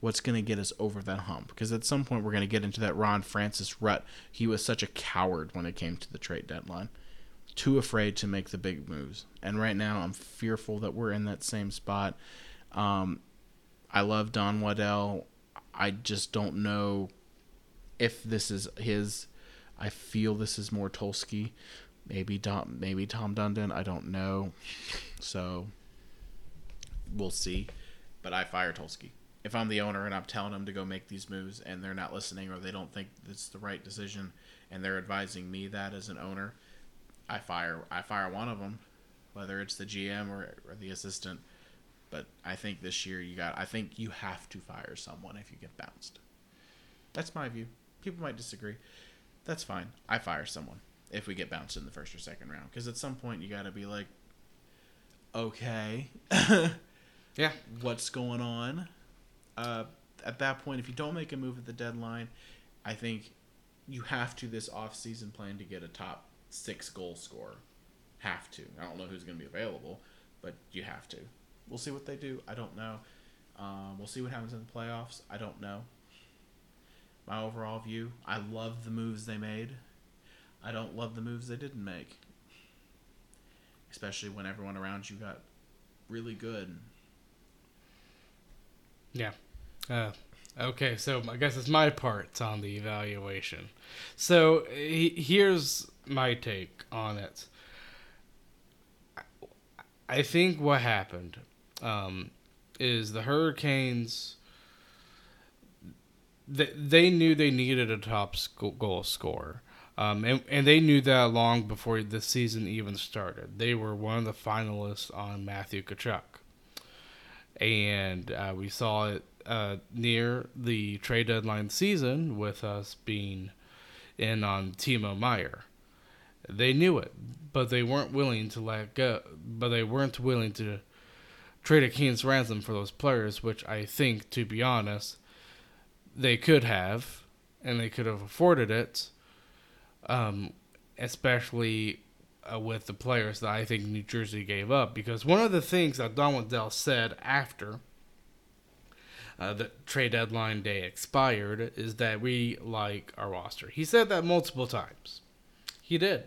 What's going to get us over that hump? Because at some point we're going to get into that Ron Francis rut. He was such a coward when it came to the trade deadline. Too afraid to make the big moves. And right now I'm fearful that we're in that same spot. Um, I love Don Waddell. I just don't know if this is his. I feel this is more Tulsky. Maybe Tom, maybe Tom Dundon. I don't know. So we'll see. But I fire Tulsky. If I'm the owner and I'm telling them to go make these moves and they're not listening or they don't think it's the right decision and they're advising me that as an owner, I fire I fire one of them, whether it's the GM or, or the assistant. But I think this year you got I think you have to fire someone if you get bounced. That's my view. People might disagree. That's fine. I fire someone if we get bounced in the first or second round because at some point you got to be like okay (laughs) Yeah. what's going on. Uh, at that point, if you don't make a move at the deadline, I think you have to this off-season plan to get a top six goal scorer. Have to. I don't know who's going to be available, but you have to. We'll see what they do. I don't know. Um, we'll see what happens in the playoffs. I don't know. My overall view: I love the moves they made. I don't love the moves they didn't make. Especially when everyone around you got really good. Yeah. Uh, okay, so I guess it's my part on the evaluation. So he, here's my take on it. I think what happened um, is the Hurricanes. They, they knew they needed a top goal scorer. Um, and, and they knew that long before the season even started. They were one of the finalists on Matthew Tkachuk. and uh, we saw it uh, near the trade deadline season with us being in on Timo Meier. They knew it, but they weren't willing to let go. But they weren't willing to trade a king's ransom for those players, which I think, to be honest, they could have, and they could have afforded it. Um, especially uh, with the players that I think New Jersey gave up. Because one of the things that Don Waddell said after uh, the trade deadline day expired is that we like our roster. He said that multiple times. He did.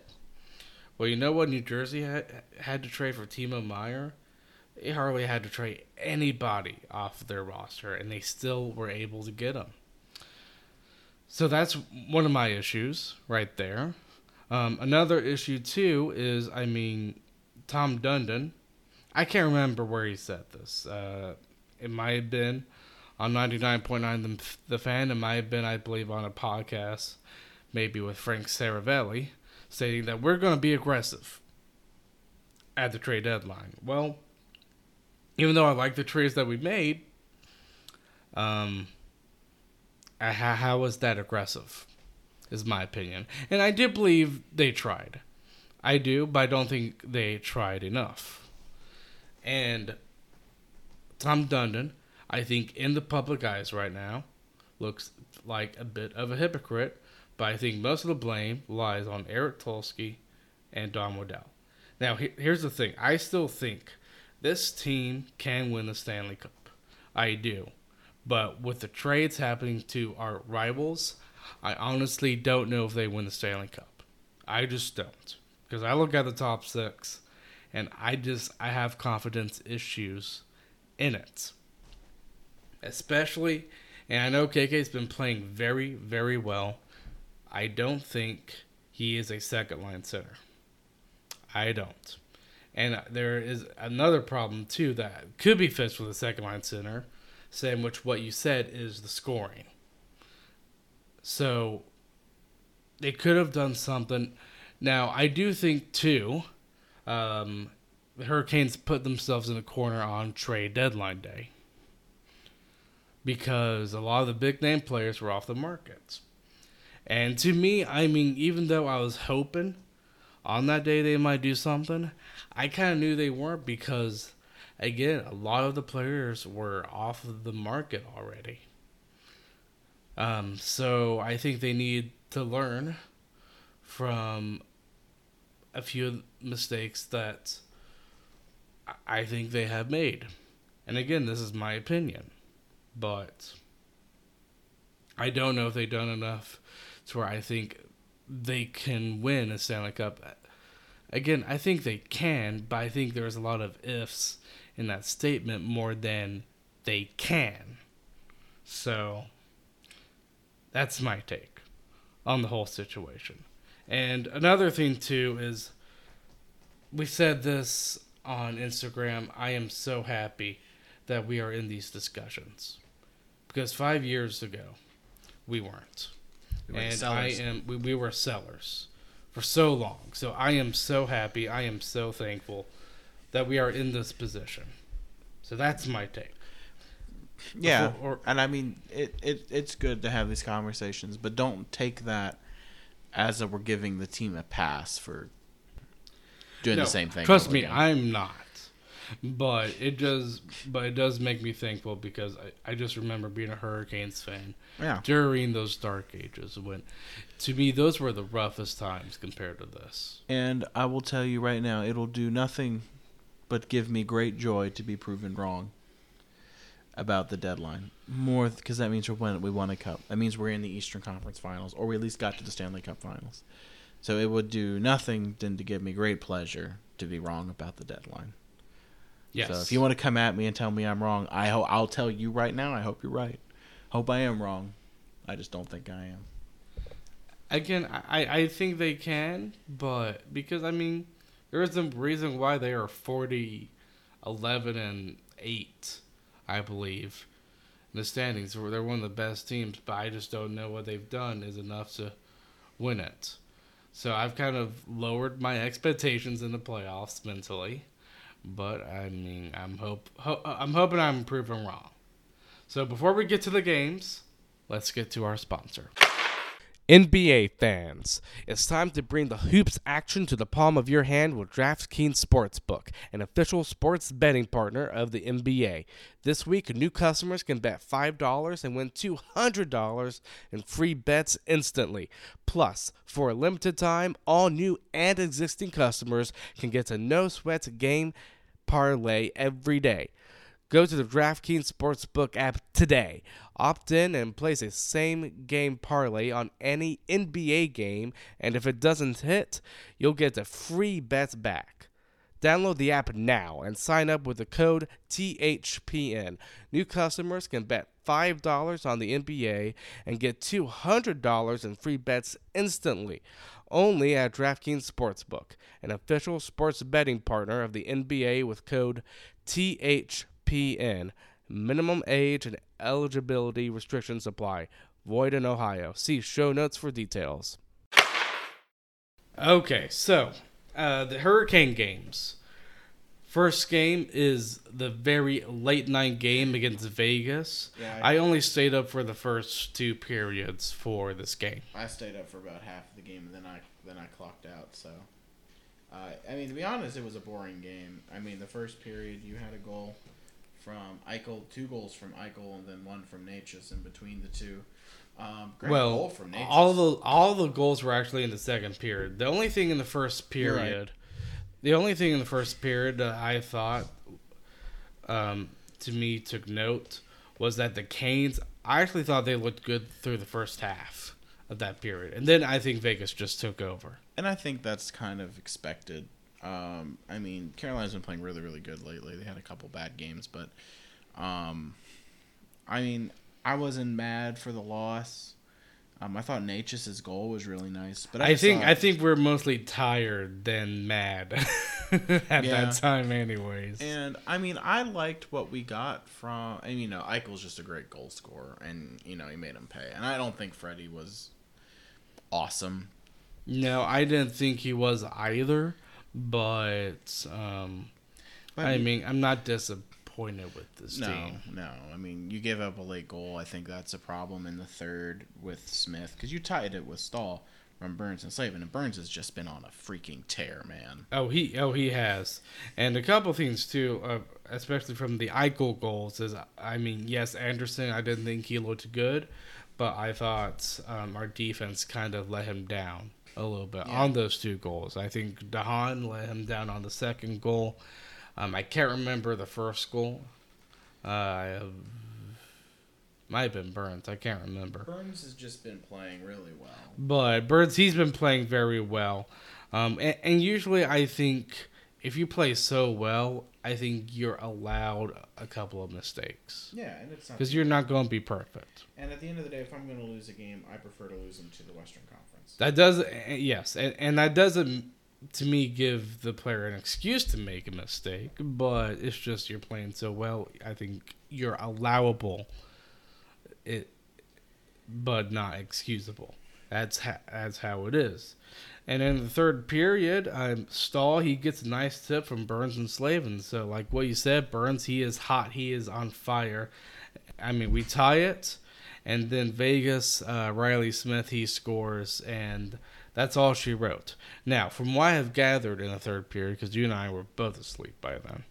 Well, you know what New Jersey had, had to trade for Timo Meier? They hardly had to trade anybody off their roster, and they still were able to get him. So that's one of my issues right there. Um, another issue too is, I mean, Tom Dundon. I can't remember where he said this. Uh, it might have been on ninety nine point nine the, the fan. It might have been, I believe, on a podcast, maybe with Frank Seravalli, stating that we're going to be aggressive at the trade deadline. Well, even though I like the trades that we made, um, how, how was that aggressive? Is my opinion, and I do believe they tried. I do, but I don't think they tried enough. And Tom Dundon, I think, in the public eyes right now, looks like a bit of a hypocrite. But I think most of the blame lies on Eric Tulsky and Don Waddell. Now, here's the thing: I still think this team can win the Stanley Cup. I do. But with the trades happening to our rivals, I honestly don't know if they win the Stanley Cup. I just don't. Because I look at the top six and I just I have confidence issues in it. Especially and I know KK's been playing very, very well. I don't think he is a second line center. I don't. And there is another problem too that could be fixed with a second line center, same which what you said is the scoring. So they could have done something. Now I do think too, um, the Hurricanes put themselves in a corner on trade deadline day because a lot of the big name players were off the markets. And to me, I mean, even though I was hoping on that day they might do something, I kind of knew they weren't because, again, a lot of the players were off of the market already. Um, so I think they need to learn from a few mistakes that I think they have made. And again, this is my opinion, but I don't know if they've done enough to where I think they can win a Stanley Cup. Again, I think they can, but I think there's a lot of ifs in that statement more than they can. So that's my take on the whole situation. And another thing too is we said this on Instagram. I am so happy that we are in these discussions because five years ago we weren't, we and sellers. I am we, we were sellers for so long. So I am so happy. I am so thankful that we are in this position. So that's my take. Yeah, Before, or, and I mean it, it. It's good to have these conversations, but don't take that as a we're giving the team a pass for doing no, the same thing. Trust me, again. I'm not. But it does, but it does make me thankful because I, I just remember being a Hurricanes fan yeah. during those dark ages when, to me, those were the roughest times compared to this. And I will tell you right now, it'll do nothing but give me great joy to be proven wrong about the deadline. More because that means we're we won a cup. That means we're in the Eastern Conference Finals, or we at least got to the Stanley Cup Finals. So it would do nothing than to give me great pleasure to be wrong about the deadline. Yes. So if you want to come at me and tell me I'm wrong, I ho- I'll tell you right now. I hope you're right. Hope I am wrong. I just don't think I am. Again, I I think they can, but because I mean, there is a reason why they are 40, 11, and eight I believe. In the standings, they're one of the best teams, but I just don't know what they've done is enough to win it. So I've kind of lowered my expectations in the playoffs mentally, but I mean, I'm hope ho- uh, I'm hoping I'm proven wrong. So before we get to the games, let's get to our sponsor. NBA fans, it's time to bring the hoops action to the palm of your hand with DraftKings Sportsbook, an official sports betting partner of the NBA. This week, new customers can bet $5 and win $200 in free bets instantly. Plus, for a limited time, all new and existing customers can get a no sweat game parlay every day. Go to the DraftKings Sportsbook app today. Opt in and place a same game parlay on any NBA game, and if it doesn't hit, you'll get a free bet back. Download the app now and sign up with the code THPN. New customers can bet $5 on the NBA and get $200 in free bets instantly. Only at DraftKings Sportsbook, an official sports betting partner of the NBA with code THPN. Minimum age and eligibility restrictions apply. Void in Ohio. See show notes for details. Okay, so uh, the Hurricane games. First game is the very late night game against Vegas. Yeah, I, only stayed up for the first two periods for this game. I stayed up for about half of the game, and then I then I clocked out. So, uh, I mean, to be honest, it was a boring game. I mean, the first period you had a goal from Eichel, two goals from Eichel, and then one from Necas in between the two. Um, great well, goal from Necas. all the all the goals were actually in the second period. The only thing in the first period, the only thing in the first period that I thought, um, to me took note was that the Canes. I actually thought they looked good through the first half of that period, and then I think Vegas just took over. and I think that's kind of expected. Um, I mean, Carolina's been playing really, really good lately. They had a couple bad games, but um, I mean, I wasn't mad for the loss. Um, I thought Necas' goal was really nice, but I, I think I think we're mostly tired than mad (laughs) at Yeah. that time, anyways. And I mean, I liked what we got from. I mean, you know, Eichel's just a great goal scorer, and you know, he made him pay. And I don't think Freddie was awesome. No, I didn't think he was either, but um, But I mean, I'm not disappointed with this No, team. no. I mean, you give up a late goal. I think that's a problem in the third with Smith because you tied it with Staal from Burns and Slavin, and Burns has just been on a freaking tear, man. Oh, he oh he has, and a couple things too, uh, especially from the Eichel goals. Is I mean, yes, Andersen. I didn't think he looked good, but I thought um, our defense kind of let him down a little bit Yeah. on those two goals. I think de Haan let him down on the second goal. Um, I can't remember the first goal. Uh, I might have been Burns. I can't remember. Burns has just been playing really well. But Burns, he's been playing very well. Um, and, and usually, I think if you play so well, I think you're allowed a couple of mistakes Yeah, and it's not because you're not going to be perfect. And at the end of the day, if I'm going to lose a game, I prefer to lose them to the Western Conference. That does, yes, and, and that doesn't to me give the player an excuse to make a mistake, but it's just you're playing so well. I think you're allowable, it, but not excusable. That's ha- that's how it is. And in the third period, um, Staal he gets a nice tip from Burns and Slavin. So like what you said, Burns he is hot, he is on fire. I mean, we tie it, and then Vegas uh, Reilly Smith he scores, and that's all she wrote. Now, from what I have gathered in the third period, because you and I were both asleep by then,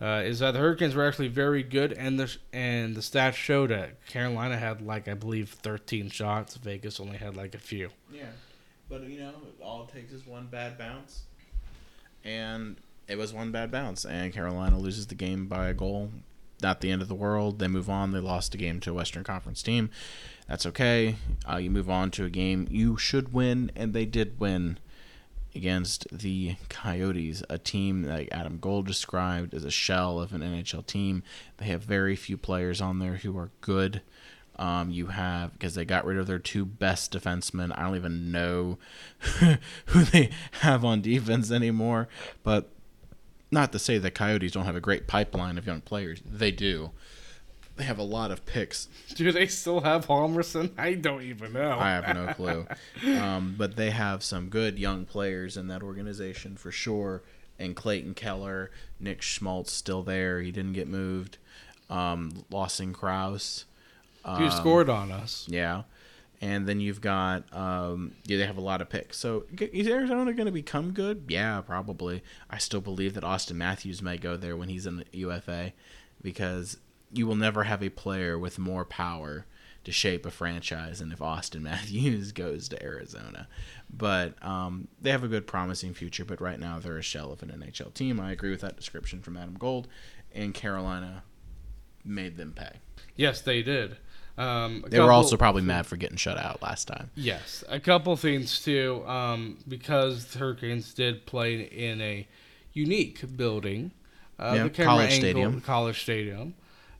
uh, is that the Hurricanes were actually very good, and the and the stats showed that Carolina had like I believe 13 shots, Vegas only had like a few. Yeah, but you know, it all it takes is one bad bounce, and it was one bad bounce, and Carolina loses the game by a goal. Not the end of the world. They move on. They lost a game to a Western Conference team. That's okay. Uh, you move on to a game you should win, and they did win against the Coyotes, a team like Adam Gold described as a shell of an NHL team. They have very few players on there who are good. Um, you have because they got rid of their two best defensemen. I don't even know (laughs) who they have on defense anymore. But not to say that Coyotes don't have a great pipeline of young players. They do. They have a lot of picks. Do they still have Hjalmarsson? I don't even know. I have no clue. (laughs) Um, but they have some good young players in that organization for sure. and Clayton Keller, Nick Schmaltz still there. He didn't get moved. Um, Lawson Crouse. Who scored on us? Yeah. And then you've got um, yeah, they have a lot of picks. So is Arizona going to become good? Yeah, probably. I still believe that Auston Matthews may go there when he's in UFA because you will never have a player with more power to shape a franchise than if Auston (laughs) Matthews goes to Arizona. But um, they have a good, promising future. But right now they're a shell of an NHL team. I agree with that description from Adam Gold, and Carolina made them pay. Yes, they did. Um, They were also probably mad for getting shut out last time. Yes, a couple things too. Um, because the Hurricanes did play in a unique building, uh, Yeah, the camera college angle, stadium. College stadium.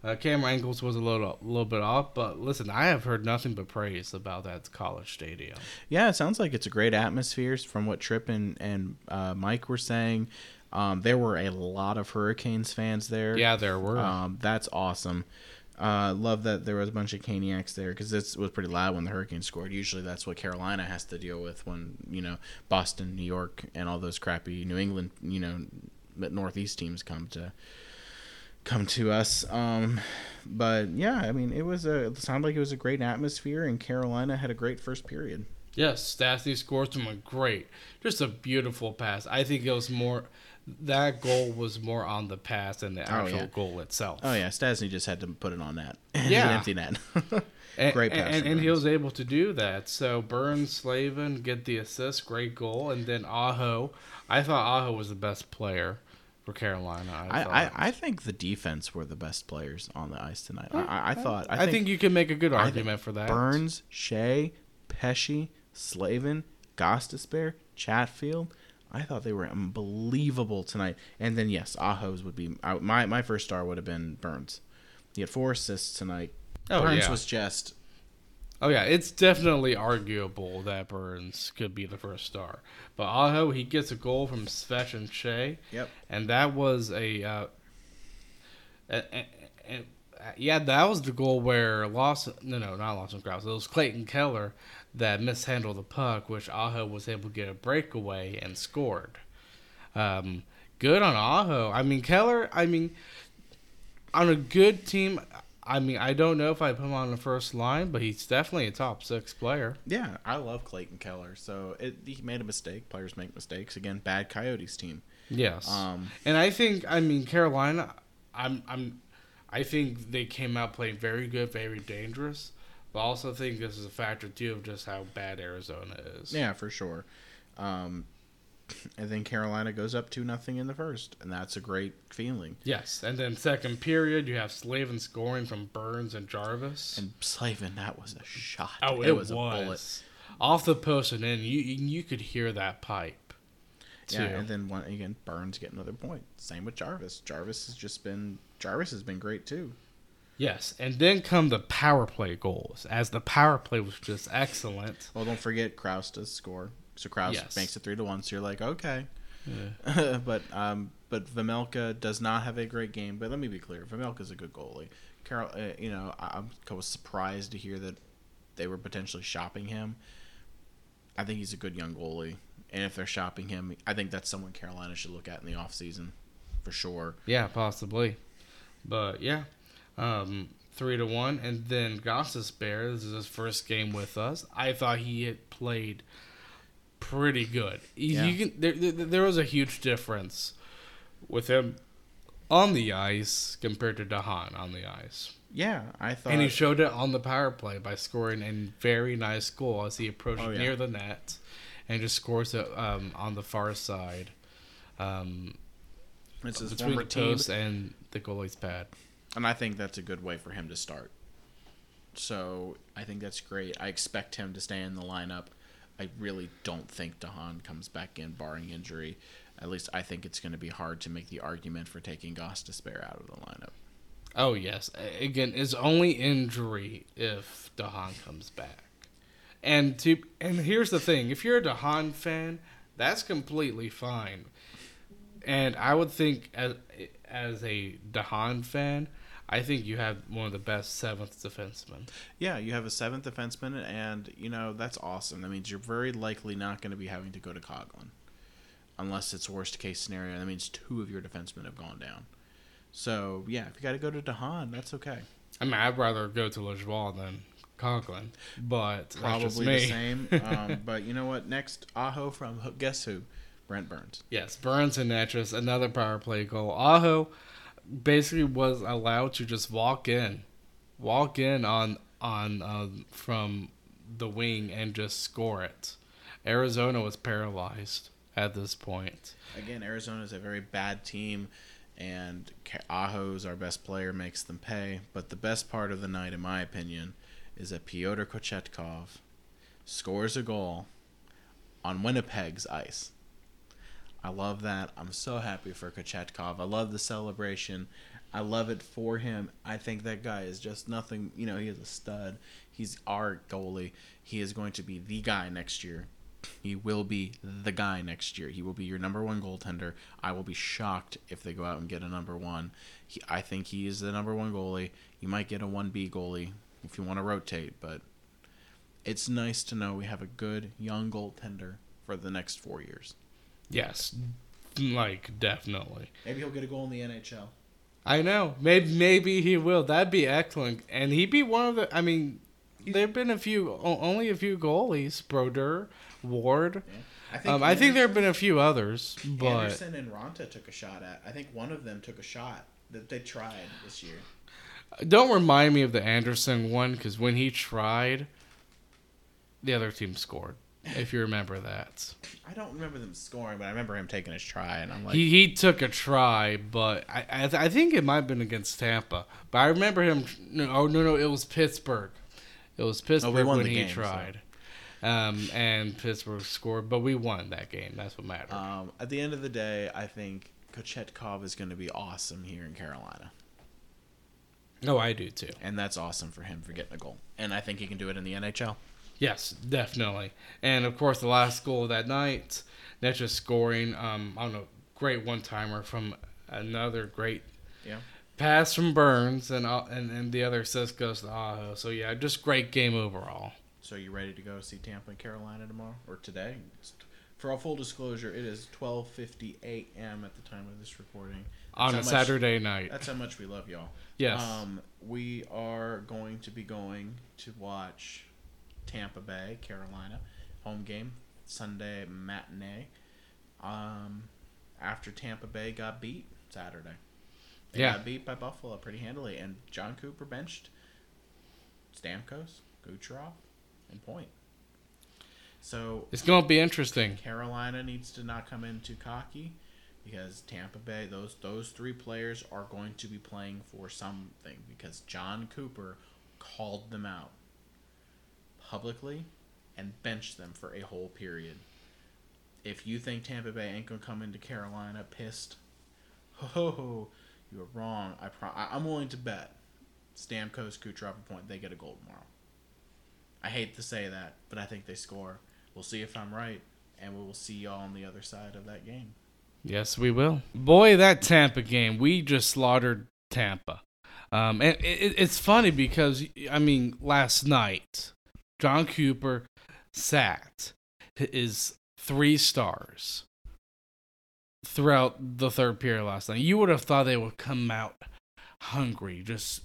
Uh, camera angles was a little, a little bit off, but listen, I have heard nothing but praise about that college stadium. Yeah, it sounds like it's a great atmosphere from what Tripp and, and uh, Mike were saying. Um, there were a lot of Hurricanes fans there. Yeah, there were. Um, that's awesome. Uh, love that there was a bunch of Caniacs there because this was pretty loud when the Hurricanes scored. Usually that's what Carolina has to deal with when, you know, Boston, New York, and all those crappy New England, you know, Northeast teams come to come to us. Um, but yeah, I mean, it was a it sounded like it was a great atmosphere, and Carolina had a great first period. Yes, Stastny scores from a great, just a beautiful pass. I think it was more that goal was more on the pass than the oh, actual yeah. goal itself. Oh yeah, Stastny just had to put it on net. (laughs) Yeah. an empty net. And, Great pass and, and he was able to do that. So Burns, Slavin get the assist, great goal, and then Aho. I thought Aho was the best player for Carolina. I, I. I, I think the defense were the best players on the ice tonight. I, I, I mm, thought. I, I think, you can make a good think argument for that. Burns, Skjei, Pesce, Slavin, Gostisbehere, Chatfield. I thought they were unbelievable tonight. And then yes, Aho's would be I, my my first star would have been Burns. He had four assists tonight. Oh, Burns yeah. was just Oh yeah, it's definitely arguable that Burns could be the first star. But Aho, he gets a goal from Svech and Skjei. Yep. And that was a, uh, a- a- a- yeah, that was the goal where Lawson, no, no, not Lawson Crouse. It was Clayton Keller that mishandled the puck, which Aho was able to get a breakaway and scored. Um, good on Aho. I mean, Keller. I mean, on a good team. I mean, I don't know if I put him on the first line, but he's definitely a top six player. yeah. I love Clayton Keller. So it, he made a mistake. Players make mistakes. Again, bad Coyotes team. Yes. Um, and I think, I mean, Carolina. I'm, I'm, I think they came out playing very good, very dangerous. But I also think this is a factor too of just how bad Arizona is. Yeah, for sure. Um, (clears throat) and then Carolina goes up two nothing in the first, and that's a great feeling. Yes, and then second period, you have Slavin scoring from Burns and Jarvis. And Slavin, that was a shot. oh, it, was, a bullet off the post, and then you you could hear that pipe. Too. Yeah, and then one again, Burns get another point. Same with Jarvis. Jarvis has just been Jarvis has been great too. Yes, and then come the power play goals, as the power play was just excellent. Well, don't forget Crouse does score. So Crouse Yes. makes it three to one. So you're like, okay. (laughs) but um, but Vejmelka does not have a great game. But let me be clear, Vejmelka's a good goalie. Carol, uh, you know, I, I was surprised to hear that they were potentially shopping him. I think he's a good young goalie, and if they're shopping him, I think that's someone Carolina should look at in the offseason for sure. Yeah, possibly. But yeah, um, three to one, and then Gostisbehere. This is his first game with us. I thought he had played pretty good. Yeah. You can there, there, there was a huge difference with him on the ice compared to de Haan on the ice. Yeah, I thought. And he showed it on the power play by scoring a very nice goal as he approached Oh, yeah. near the net and just scores it um, on the far side um, it's his between the post and the goalie's pad. And I think that's a good way for him to start. So I think that's great. I expect him to stay in the lineup. I really don't think de Haan comes back in, barring injury. At least I think it's going to be hard to make the argument for taking Gostisbehere out of the lineup. Oh yes, again, it's only injury if de Haan comes back. And to and here's the thing: if you're a de Haan fan, that's completely fine. And I would think as as a de Haan fan, I think you have one of the best seventh defensemen. Yeah, you have a seventh defenseman, and you know that's awesome. That means you're very likely not going to be having to go to Coghlan. unless it's worst case scenario. That means two of your defensemen have gone down. So yeah, if you got to go to de Haan, that's okay. I mean, I'd rather go to Lajoie than Conklin, but that's just Probably the same. (laughs) Um, but you know what? Next, Aho from guess who? Brent Burns. Yes, Burns and Netris, another power play goal. Aho basically was allowed to just walk in, walk in on on um, from the wing and just score it. Arizona was paralyzed at this point. Again, Arizona is a very bad team, and Aho's our best player makes them pay. But the best part of the night, in my opinion, is that Pyotr Kochetkov scores a goal on Winnipeg's ice. I love that. I'm so happy for Kochetkov. I love the celebration. I love it for him. I think that guy is just nothing. You know, he is a stud. He's our goalie. He is going to be the guy next year. He will be the guy next year. He will be your number one goaltender. I will be shocked if they go out and get a number one. He, I think he is the number one goalie. You might get a 1B goalie if you want to rotate, but it's nice to know we have a good young goaltender for the next four years. Yes, like definitely. Maybe he'll get a goal in the NHL. I know. Maybe maybe he will. That'd be excellent. And he'd be one of the. I mean, there've been a few, only a few goalies. Brodeur, Ward. I think, Um, I think there've been a few others, but Andersen and Raanta took a shot at. I think one of them took a shot that they tried this year. don't remind me of the Andersen one because when he tried, the other team scored. If you remember that, I don't remember them scoring, but I remember him taking his try, and I'm like, he he took a try, but I I, th- I think it might have been against Tampa. But I remember him. No, oh no no, it was Pittsburgh. It was Pittsburgh won when he game, so- tried. Um, and Pittsburgh scored, but we won that game. That's what mattered. um, at the end of the day, I think Kochetkov is going to be awesome here in Carolina, oh, I do too. and that's awesome for him for getting a goal, and I think he can do it in the NHL. Yes, definitely. And of course, the last goal of that night, Necas scoring. Um, I don't know, great one timer from another great Yeah. pass from Burns, and uh, and and the other assist goes to Aho. So yeah, just great game overall. So you ready to go see Tampa and Carolina tomorrow or today? For all full disclosure, it is 12:50 a.m. at the time of this recording. On a That's much- Saturday night. That's how much we love y'all. Yes. Um, we are going to be going to watch Tampa Bay, Carolina, home game Sunday matinee. Um, after Tampa Bay got beat Saturday, they Yeah. got beat by Buffalo pretty handily, and Jon Cooper benched Stamkos, Kucherov, and Point. So It's gonna be interesting. Carolina needs to not come in too cocky because Tampa Bay those those three players are going to be playing for something because Jon Cooper called them out publicly and bench them for a whole period. If you think Tampa Bay ain't gonna come into Carolina pissed, ho ho you're wrong. I pro- I- I'm willing to bet Stamkos, Kucherov, and Point they get a goal tomorrow. I hate to say that, but I think they score. We'll see if I'm right, and we will see y'all on the other side of that game. Yes, we will. Boy, that Tampa game, we just slaughtered Tampa. Um, and it- it's funny because I mean, last night, Jon Cooper sat his three stars throughout the third period last night. You would have thought they would come out hungry, just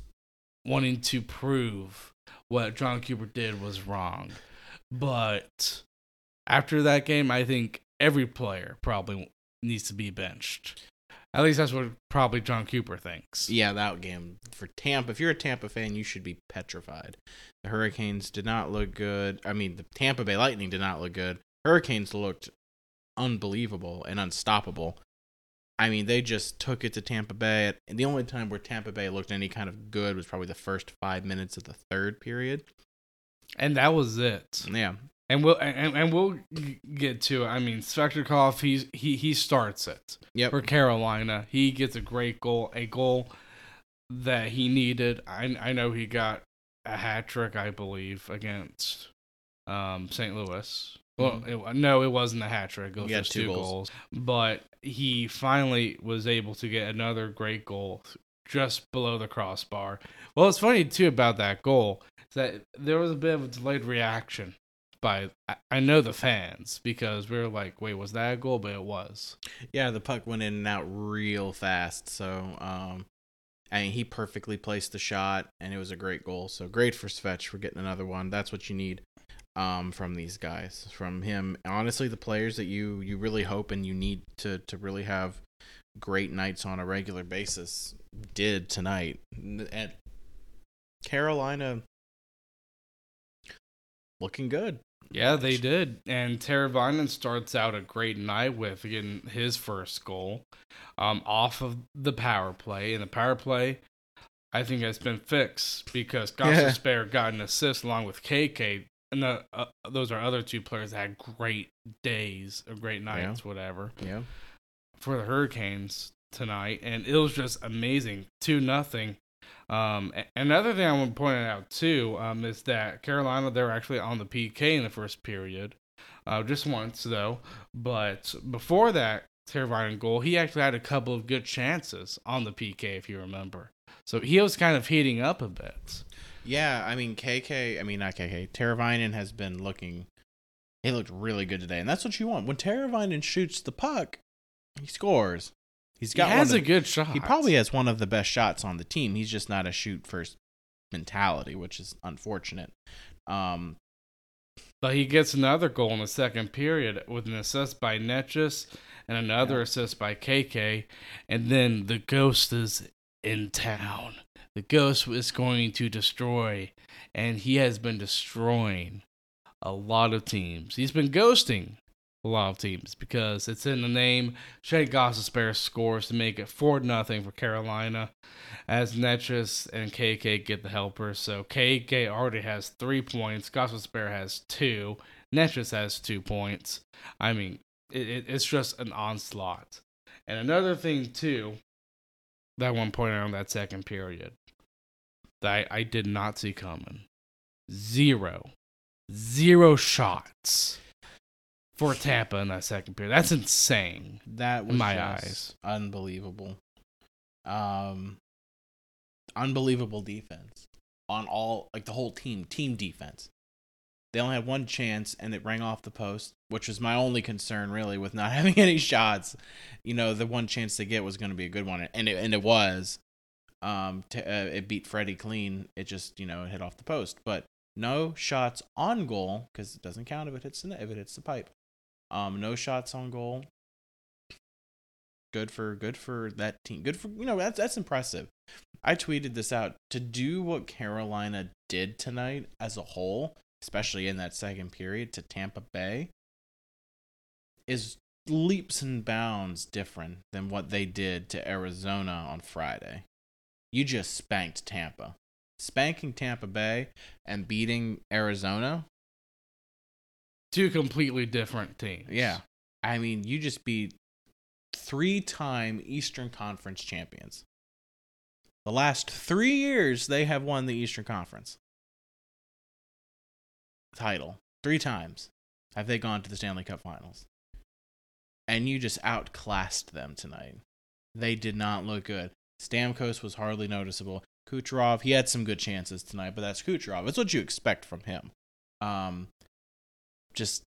wanting to prove what Jon Cooper did was wrong. But after that game, I think every player probably needs to be benched. At least that's what probably Jon Cooper thinks. Yeah, that game for Tampa. If you're a Tampa fan, you should be petrified. The Hurricanes did not look good. I mean, the Tampa Bay Lightning did not look good. Hurricanes looked unbelievable and unstoppable. I mean, they just took it to Tampa Bay. And the only time where Tampa Bay looked any kind of good was probably the first five minutes of the third period. And that was it. Yeah, And we'll and, and we'll get to it. I mean, Svechnikov, he's he he starts it Yep. for Carolina. He gets a great goal, a goal that he needed. I I know he got a hat trick, I believe, against um St. Louis. Well, it, no, it wasn't a hat trick. It was Mm-hmm. He had just two two goals. goals. But he finally was able to get another great goal just below the crossbar. Well, it's funny too about that goal is that there was a bit of a delayed reaction by I, know the fans because we were like, wait, was that a goal? But it was. Yeah, the puck went in and out real fast. So, um, mean, he perfectly placed the shot, and it was a great goal. So great for Svetch for getting another one. That's what you need um, from these guys, from him. Honestly, the players that you you really hope and you need to to really have great nights on a regular basis did tonight. And Carolina looking good. Yeah, they did. And Teravainen starts out a great night with getting his first goal um, off of the power play. And the power play, I think, has been fixed because (laughs) Yeah. Gostisbehere got an assist along with KK. And the, uh, those are other two players that had great days or great nights, whatever, Yeah. for the Hurricanes tonight. And it was just amazing. 2 nothing. Um, another thing I want to point out too um, is that Carolina they're actually on the PK in the first period, uh, just once though. But before that Teravainen goal, he actually had a couple of good chances on the PK if you remember. So he was kind of heating up a bit. Yeah, I mean KK, I mean not KK. Teravainen has been looking he looked really good today, and that's what you want. When Teravainen shoots the puck, he scores. He's He got he has one a good shot. He probably has one of the best shots on the team. He's just not a shoot first mentality, which is unfortunate. Um, But he gets another goal in the second period with an assist by Necas and another Yeah. assist by KK. And then the ghost is in town. The ghost is going to destroy, and he has been destroying a lot of teams. He's been ghosting a lot of teams because it's in the name. Shea Gostisbehere scores to make it 4 nothing for Carolina as Necas and KK get the helpers. So KK already has three points. Gostisbehere has two. Necas has two points. I mean, it, it, it's just an onslaught. And another thing, too, that one point in that second period that I, I did not see coming zero, zero shots for Tampa in that second period. That's insane. that was In my just eyes. unbelievable. Um, unbelievable defense on all like the whole team, team defense. They only had one chance, and it rang off the post, which was my only concern really with not (laughs) having any shots. You know, the one chance they get was going to be a good one, and it and it was. Um, uh, it beat Freddie clean. It just you know it hit off the post, but no shots on goal because it doesn't count if it hits the if it hits the pipe. Um, no shots on goal. Good for good for that team. Good for you know that's that's impressive. I tweeted this out to do what Carolina did tonight as a whole, especially in that second period to Tampa Bay, is leaps and bounds different than what they did to Arizona on Friday. You just spanked Tampa. Spanking Tampa Bay and beating Arizona Two completely different teams. Yeah. I mean, you just beat three time Eastern Conference champions. The last three years, they have won the Eastern Conference title. Three times have they gone to the Stanley Cup finals. And you just outclassed them tonight. They did not look good. Stamkos was hardly noticeable. Kucherov, he had some good chances tonight, but that's Kucherov. It's what you expect from him. Um, just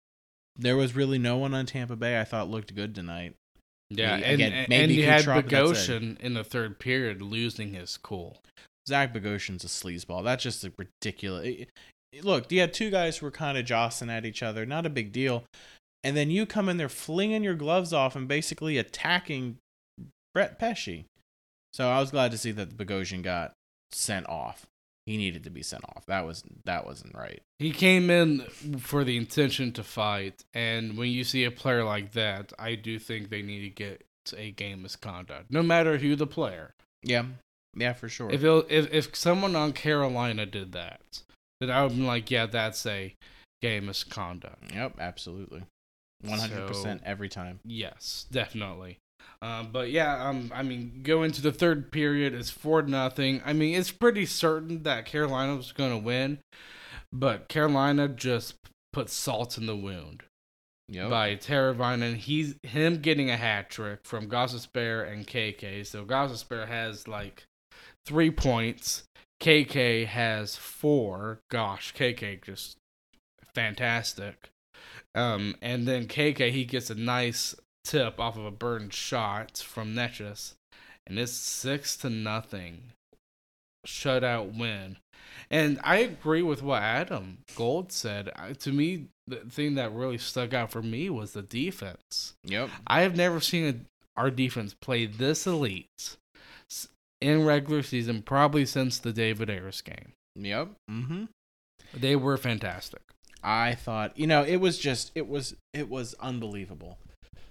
there was really no one on Tampa Bay I thought looked good tonight. Yeah, Maybe- and, again, maybe and you had Kucherov, but that's it. Bogosian in the third period losing his cool. Zach Bogosian's a sleazeball. That's just a ridiculous. it- it- Look, you had two guys who were kind of jostling at each other, not a big deal, and then you come in there flinging your gloves off and basically attacking Brett Pesce. So I was glad to see that the Bogosian got sent off. He needed to be sent off. That was that wasn't right. He came in for the intention to fight, and when you see a player like that, I do think they need to get a game misconduct, no matter who the player. Yeah, yeah, for sure. If if if someone on Carolina did that, then I would be like, yeah, that's a game misconduct. Yep, absolutely. 100% every time. Yes, definitely. Um, but yeah, um, I mean, go into the third period, it's four nothing. I mean, it's pretty certain that Carolina was going to win, but Carolina just put salt in the wound Yep. by and He's him getting a hat trick from Gostisbehere and KK. So Gostisbehere has like three points. KK has four. Gosh, KK just fantastic. Um, and then KK he gets a nice tip off of a burned shot from Necas, and it's six to nothing shutout win. And I agree with what Adam Gold said. To me, the thing that really stuck out for me was the defense. Yep. I have never seen a, our defense play this elite in regular season, probably since the David Ayres game. Yep. Mm-hmm. They were fantastic. I thought, you know, it was just it was it was unbelievable.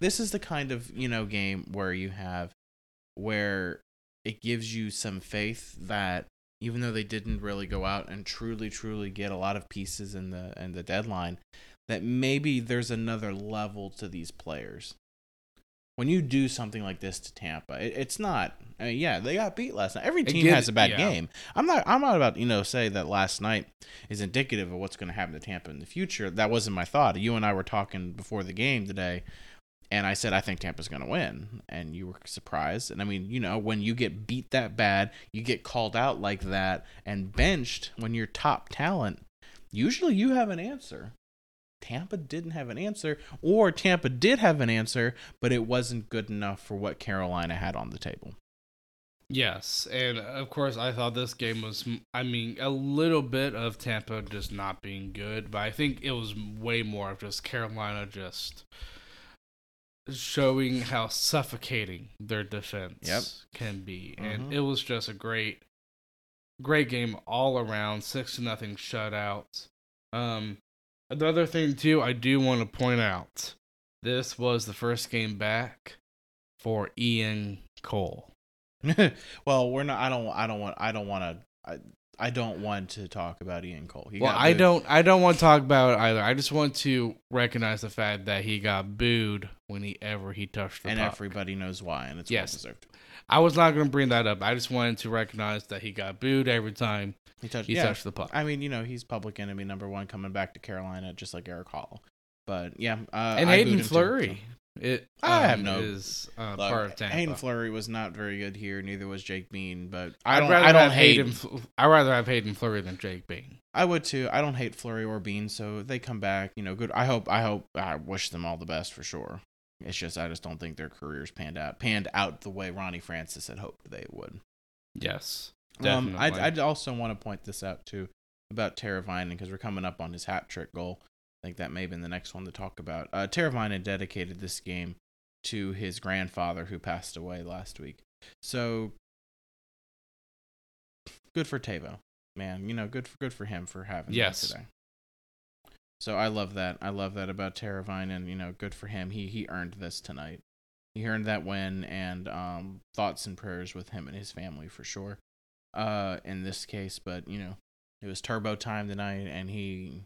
This is the kind of, you know, game where you have where it gives you some faith that even though they didn't really go out and truly truly get a lot of pieces in the in the deadline, that maybe there's another level to these players. When you do something like this to Tampa, it, it's not. I mean, yeah, they got beat last night. Every team gives- has a bad yeah. game. I'm not. I'm not about you know say that last night is indicative of what's going to happen to Tampa in the future. That wasn't my thought. You and I were talking before the game today, and I said I think Tampa's going to win, and you were surprised. And I mean, you know, when you get beat that bad, you get called out like that and benched when you're top talent. Usually, you have an answer. Tampa didn't have an answer, or Tampa did have an answer, but it wasn't good enough for what Carolina had on the table. Yes, and of course, I thought this game was, I mean, a little bit of Tampa just not being good, but I think it was way more of just Carolina just showing how suffocating their defense Yep. can be, and Mhm. it was just a great, great game all around, six to nothing shutout. Um, another thing too, I do want to point out, this was the first game back for Ian Cole. (laughs) well, we're not. I don't. I don't want. I don't want to. I, I don't want to talk about Ian Cole. He well, got I don't. I don't want to talk about it either. I just want to recognize the fact that he got booed whenever he touched the puck. and puck. everybody knows why, and it's Yes. well deserved. I was not going to bring that up. I just wanted to recognize that he got booed every time He touched. he yeah. touched the puck. I mean, you know, he's public enemy number one coming back to Carolina, just like Eric Hall. But yeah, uh, and I Hayden too, Fleury, it I have no- is uh, so. part of Look, Tampa. Haydn Fleury was not very good here. Neither was Jake Bean. But I I'd don't. I don't hate. him. I'd rather have Haydn Fleury than Jake Bean. I would too. I don't hate Fleury or Bean, so they come back. You know, good. I hope. I hope. I wish them all the best for sure. It's just I just don't think their careers panned out panned out the way Ronnie Francis had hoped they would. Yes, Um, definitely. I I also want to point this out too about Teravainen because we're coming up on his hat trick goal. I think that may have been the next one to talk about. Uh, Teravainen dedicated this game to his grandfather who passed away last week. So good for Tavo, man. You know, good for good for him for having Yes. today. So I love that. I love that about Teravainen. You know, good for him. He he earned this tonight. He earned that win, and um, thoughts and prayers with him and his family for sure. Uh, in this case, but you know, it was turbo time tonight, and he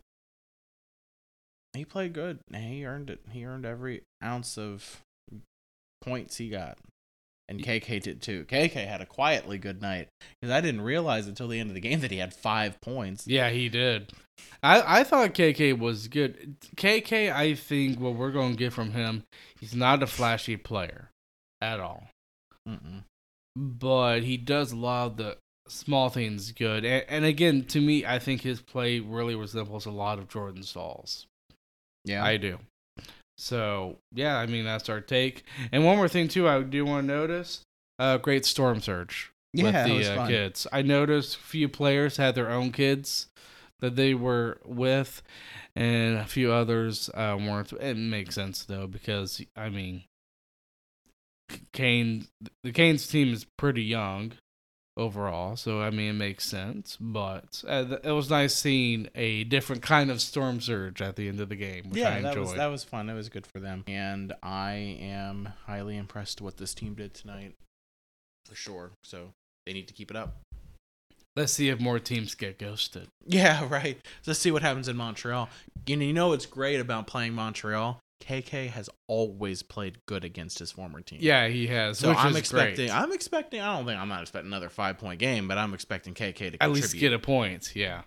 he played good. and He earned it. He earned every ounce of points he got. And KK did too. KK had a quietly good night because I didn't realize until the end of the game that he had five points. Yeah, he did. I, I thought KK was good. KK, I think what we're going to get from him, he's not a flashy player at all. Mm-mm. But he does a lot of the small things good. And, and again, to me, I think his play really resembles a lot of Jordan Staal's. Yeah, I do. So, yeah, I mean, that's our take. And one more thing, too, I do want to notice uh, great storm surge yeah, with the uh, kids. I noticed a few players had their own kids that they were with, and a few others uh, weren't. It makes sense though because I mean, Kane, the Canes team is pretty young overall, so I mean it makes sense. But uh, it was nice seeing a different kind of storm surge at the end of the game, which I yeah, enjoyed. that was that was fun. That was good for them, and I am highly impressed with what this team did tonight, for sure. So they need to keep it up. Let's see if more teams get ghosted. (laughs) Yeah, right. Let's see what happens in Montreal. You know, you know what's great about playing Montreal? KK has always played good against his former team. Yeah, he has. So I'm expecting. great. I'm expecting. I don't think I'm not expecting another five point game, but I'm expecting KK to contribute. at least get a point. Yeah.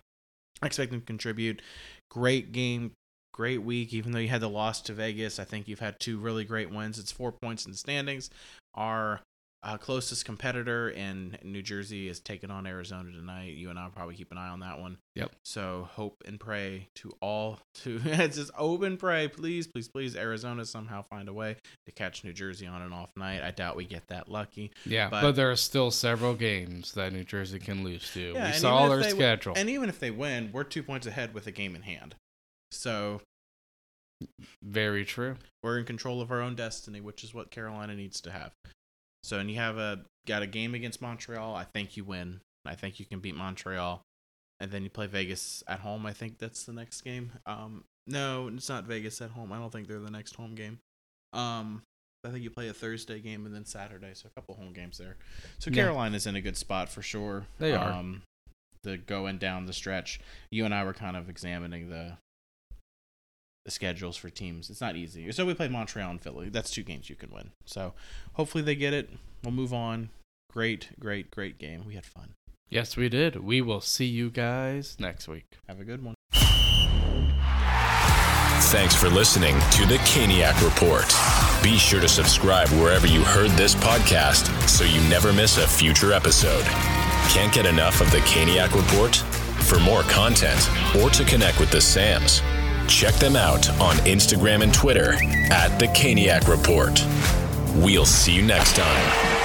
I expect him to contribute. Great game, great week. Even though you had the loss to Vegas, I think you've had two really great wins. It's four points in the standings. Our uh, closest competitor in New Jersey is taking on Arizona tonight. You and I will probably keep an eye on that one. Yep. So hope and pray to all to (laughs) it's just hope and pray, please, please, please. Arizona somehow find a way to catch New Jersey on an off night. I doubt we get that lucky. Yeah, but, But- there are still several games that New Jersey can lose to. Yeah, we saw their they schedule. and even if they win, we're two points ahead with a game in hand. So Very true. we're in control of our own destiny, which is what Carolina needs to have. So, and you have a got a game against Montreal. I think you win. I think you can beat Montreal, and then you play Vegas at home. I think that's the next game. Um, no, it's not Vegas at home. I don't think they're the next home game. Um, I think you play a Thursday game and then Saturday, so a couple home games there. So Yeah. Carolina's in a good spot for sure. They are. Um, the going down the stretch. You and I were kind of examining the the schedules for teams. It's not easy. So we played Montreal and Philly. That's two games you can win. So hopefully they get it. We'll move on. Great, great, great game. We had fun. Yes, we did. We will see you guys next week. Have a good one. Thanks for listening to the Caniac Report. Be sure to subscribe wherever you heard this podcast so you never miss a future episode. Can't get enough of the Caniac Report? For more content or to connect with the Sams, check them out on Instagram and Twitter at the Caniac Report. We'll see you next time.